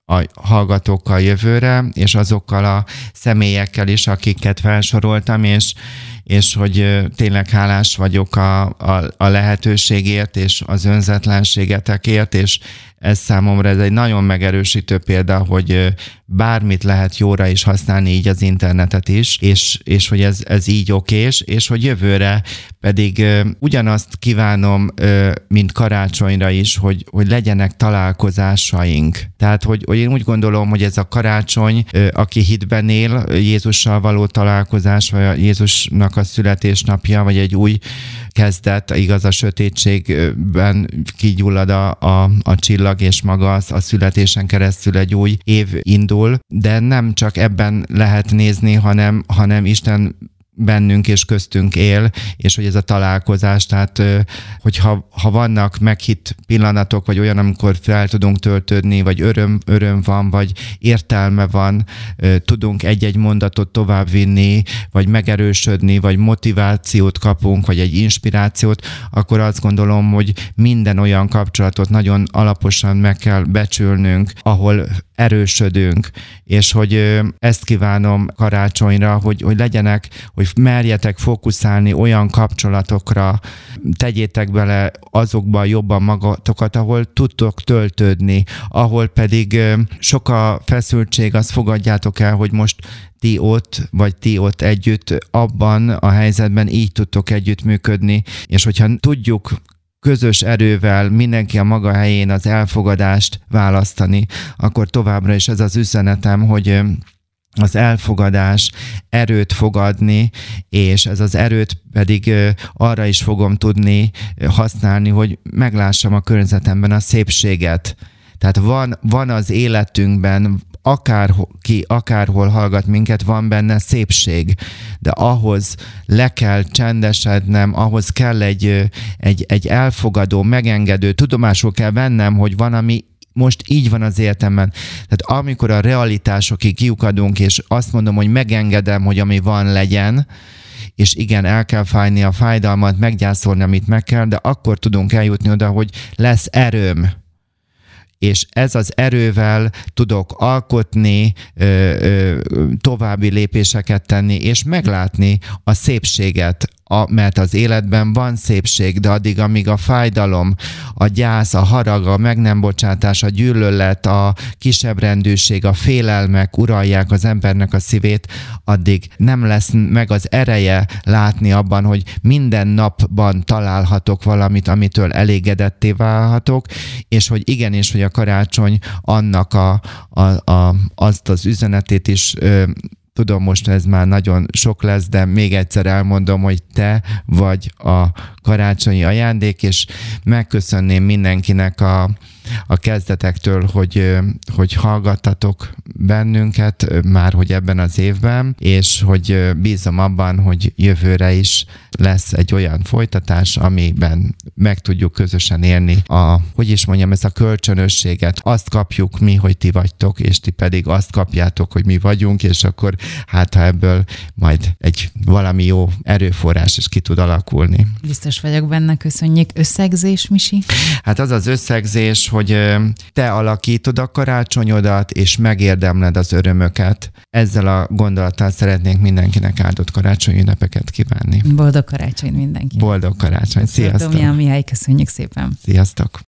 [SPEAKER 2] a hallgatókkal jövőre, és azokkal a személyekkel is, akiket felsoroltam, és, és hogy tényleg hálás vagyok a, a, a lehetőségért, és az önzetlenségetekért, és ez számomra ez egy nagyon megerősítő példa, hogy bármit lehet jóra is használni, így az internetet is, és, és hogy ez, ez így okés, és hogy jövőre pedig ugyanazt kívánom, mint karácsonyra is, hogy, hogy legyenek találkozásaink. Tehát, hogy, hogy én úgy gondolom, hogy ez a karácsony, aki hitben él, Jézussal való találkozás, vagy a Jézusnak a születésnapja, vagy egy új kezdet, igaz a sötétségben kigyullad a, a, a csillag, és maga a születésen keresztül egy új év indul, de nem csak ebben lehet nézni, hanem, hanem Isten bennünk és köztünk él, és hogy ez a találkozás, tehát hogyha ha vannak meghitt pillanatok, vagy olyan, amikor fel tudunk töltődni, vagy öröm, öröm van, vagy értelme van, tudunk egy-egy mondatot továbbvinni, vagy megerősödni, vagy motivációt kapunk, vagy egy inspirációt, akkor azt gondolom, hogy minden olyan kapcsolatot nagyon alaposan meg kell becsülnünk, ahol erősödünk, és hogy ezt kívánom karácsonyra, hogy, hogy legyenek, hogy merjetek fókuszálni olyan kapcsolatokra, tegyétek bele azokba jobban magatokat, ahol tudtok töltődni, ahol pedig sok a feszültség, azt fogadjátok el, hogy most ti ott, vagy ti ott együtt abban a helyzetben így tudtok együttműködni, és hogyha tudjuk közös erővel mindenki a maga helyén az elfogadást választani, akkor továbbra is ez az üzenetem, hogy az elfogadás erőt fogadni, és ez az erőt pedig arra is fogom tudni használni, hogy meglássam a környezetemben a szépséget. Tehát van, van az életünkben akár ki, akárhol hallgat minket, van benne szépség, de ahhoz le kell csendesednem, ahhoz kell egy, egy, egy elfogadó, megengedő, tudomásul kell vennem, hogy van, ami most így van az életemben. Tehát amikor a realitásokig kiukadunk, és azt mondom, hogy megengedem, hogy ami van legyen, és igen, el kell fájni a fájdalmat, meggyászolni, amit meg kell, de akkor tudunk eljutni oda, hogy lesz erőm és ez az erővel tudok alkotni, ö, ö, további lépéseket tenni, és meglátni a szépséget, a, mert az életben van szépség, de addig, amíg a fájdalom, a gyász, a harag, a meg nem bocsátás, a gyűlölet, a kisebbrendűség, a félelmek uralják az embernek a szívét, addig nem lesz meg az ereje látni abban, hogy minden napban találhatok valamit, amitől elégedetté válhatok, és hogy igenis, hogy a karácsony annak a, a, a, azt az üzenetét is ö, Tudom, most ez már nagyon sok lesz, de még egyszer elmondom, hogy te vagy a karácsonyi ajándék, és megköszönném mindenkinek a, a kezdetektől, hogy, hogy hallgattatok bennünket már, hogy ebben az évben, és hogy bízom abban, hogy jövőre is lesz egy olyan folytatás, amiben meg tudjuk közösen élni a, hogy is mondjam, ez a kölcsönösséget. Azt kapjuk mi, hogy ti vagytok, és ti pedig azt kapjátok, hogy mi vagyunk, és akkor hát ha ebből majd egy valami jó erőforrás is ki tud alakulni.
[SPEAKER 1] Biztos vagyok benne, köszönjük. Összegzés, Misi?
[SPEAKER 2] Hát az az összegzés, hogy te alakítod a karácsonyodat, és megérdemled az örömöket. Ezzel a gondolattal szeretnénk mindenkinek áldott karácsonyi ünnepeket kívánni.
[SPEAKER 1] Boldog karácsony mindenki.
[SPEAKER 2] Boldog karácsony. Sziasztok.
[SPEAKER 1] Domján Mihály, köszönjük szépen.
[SPEAKER 2] Sziasztok.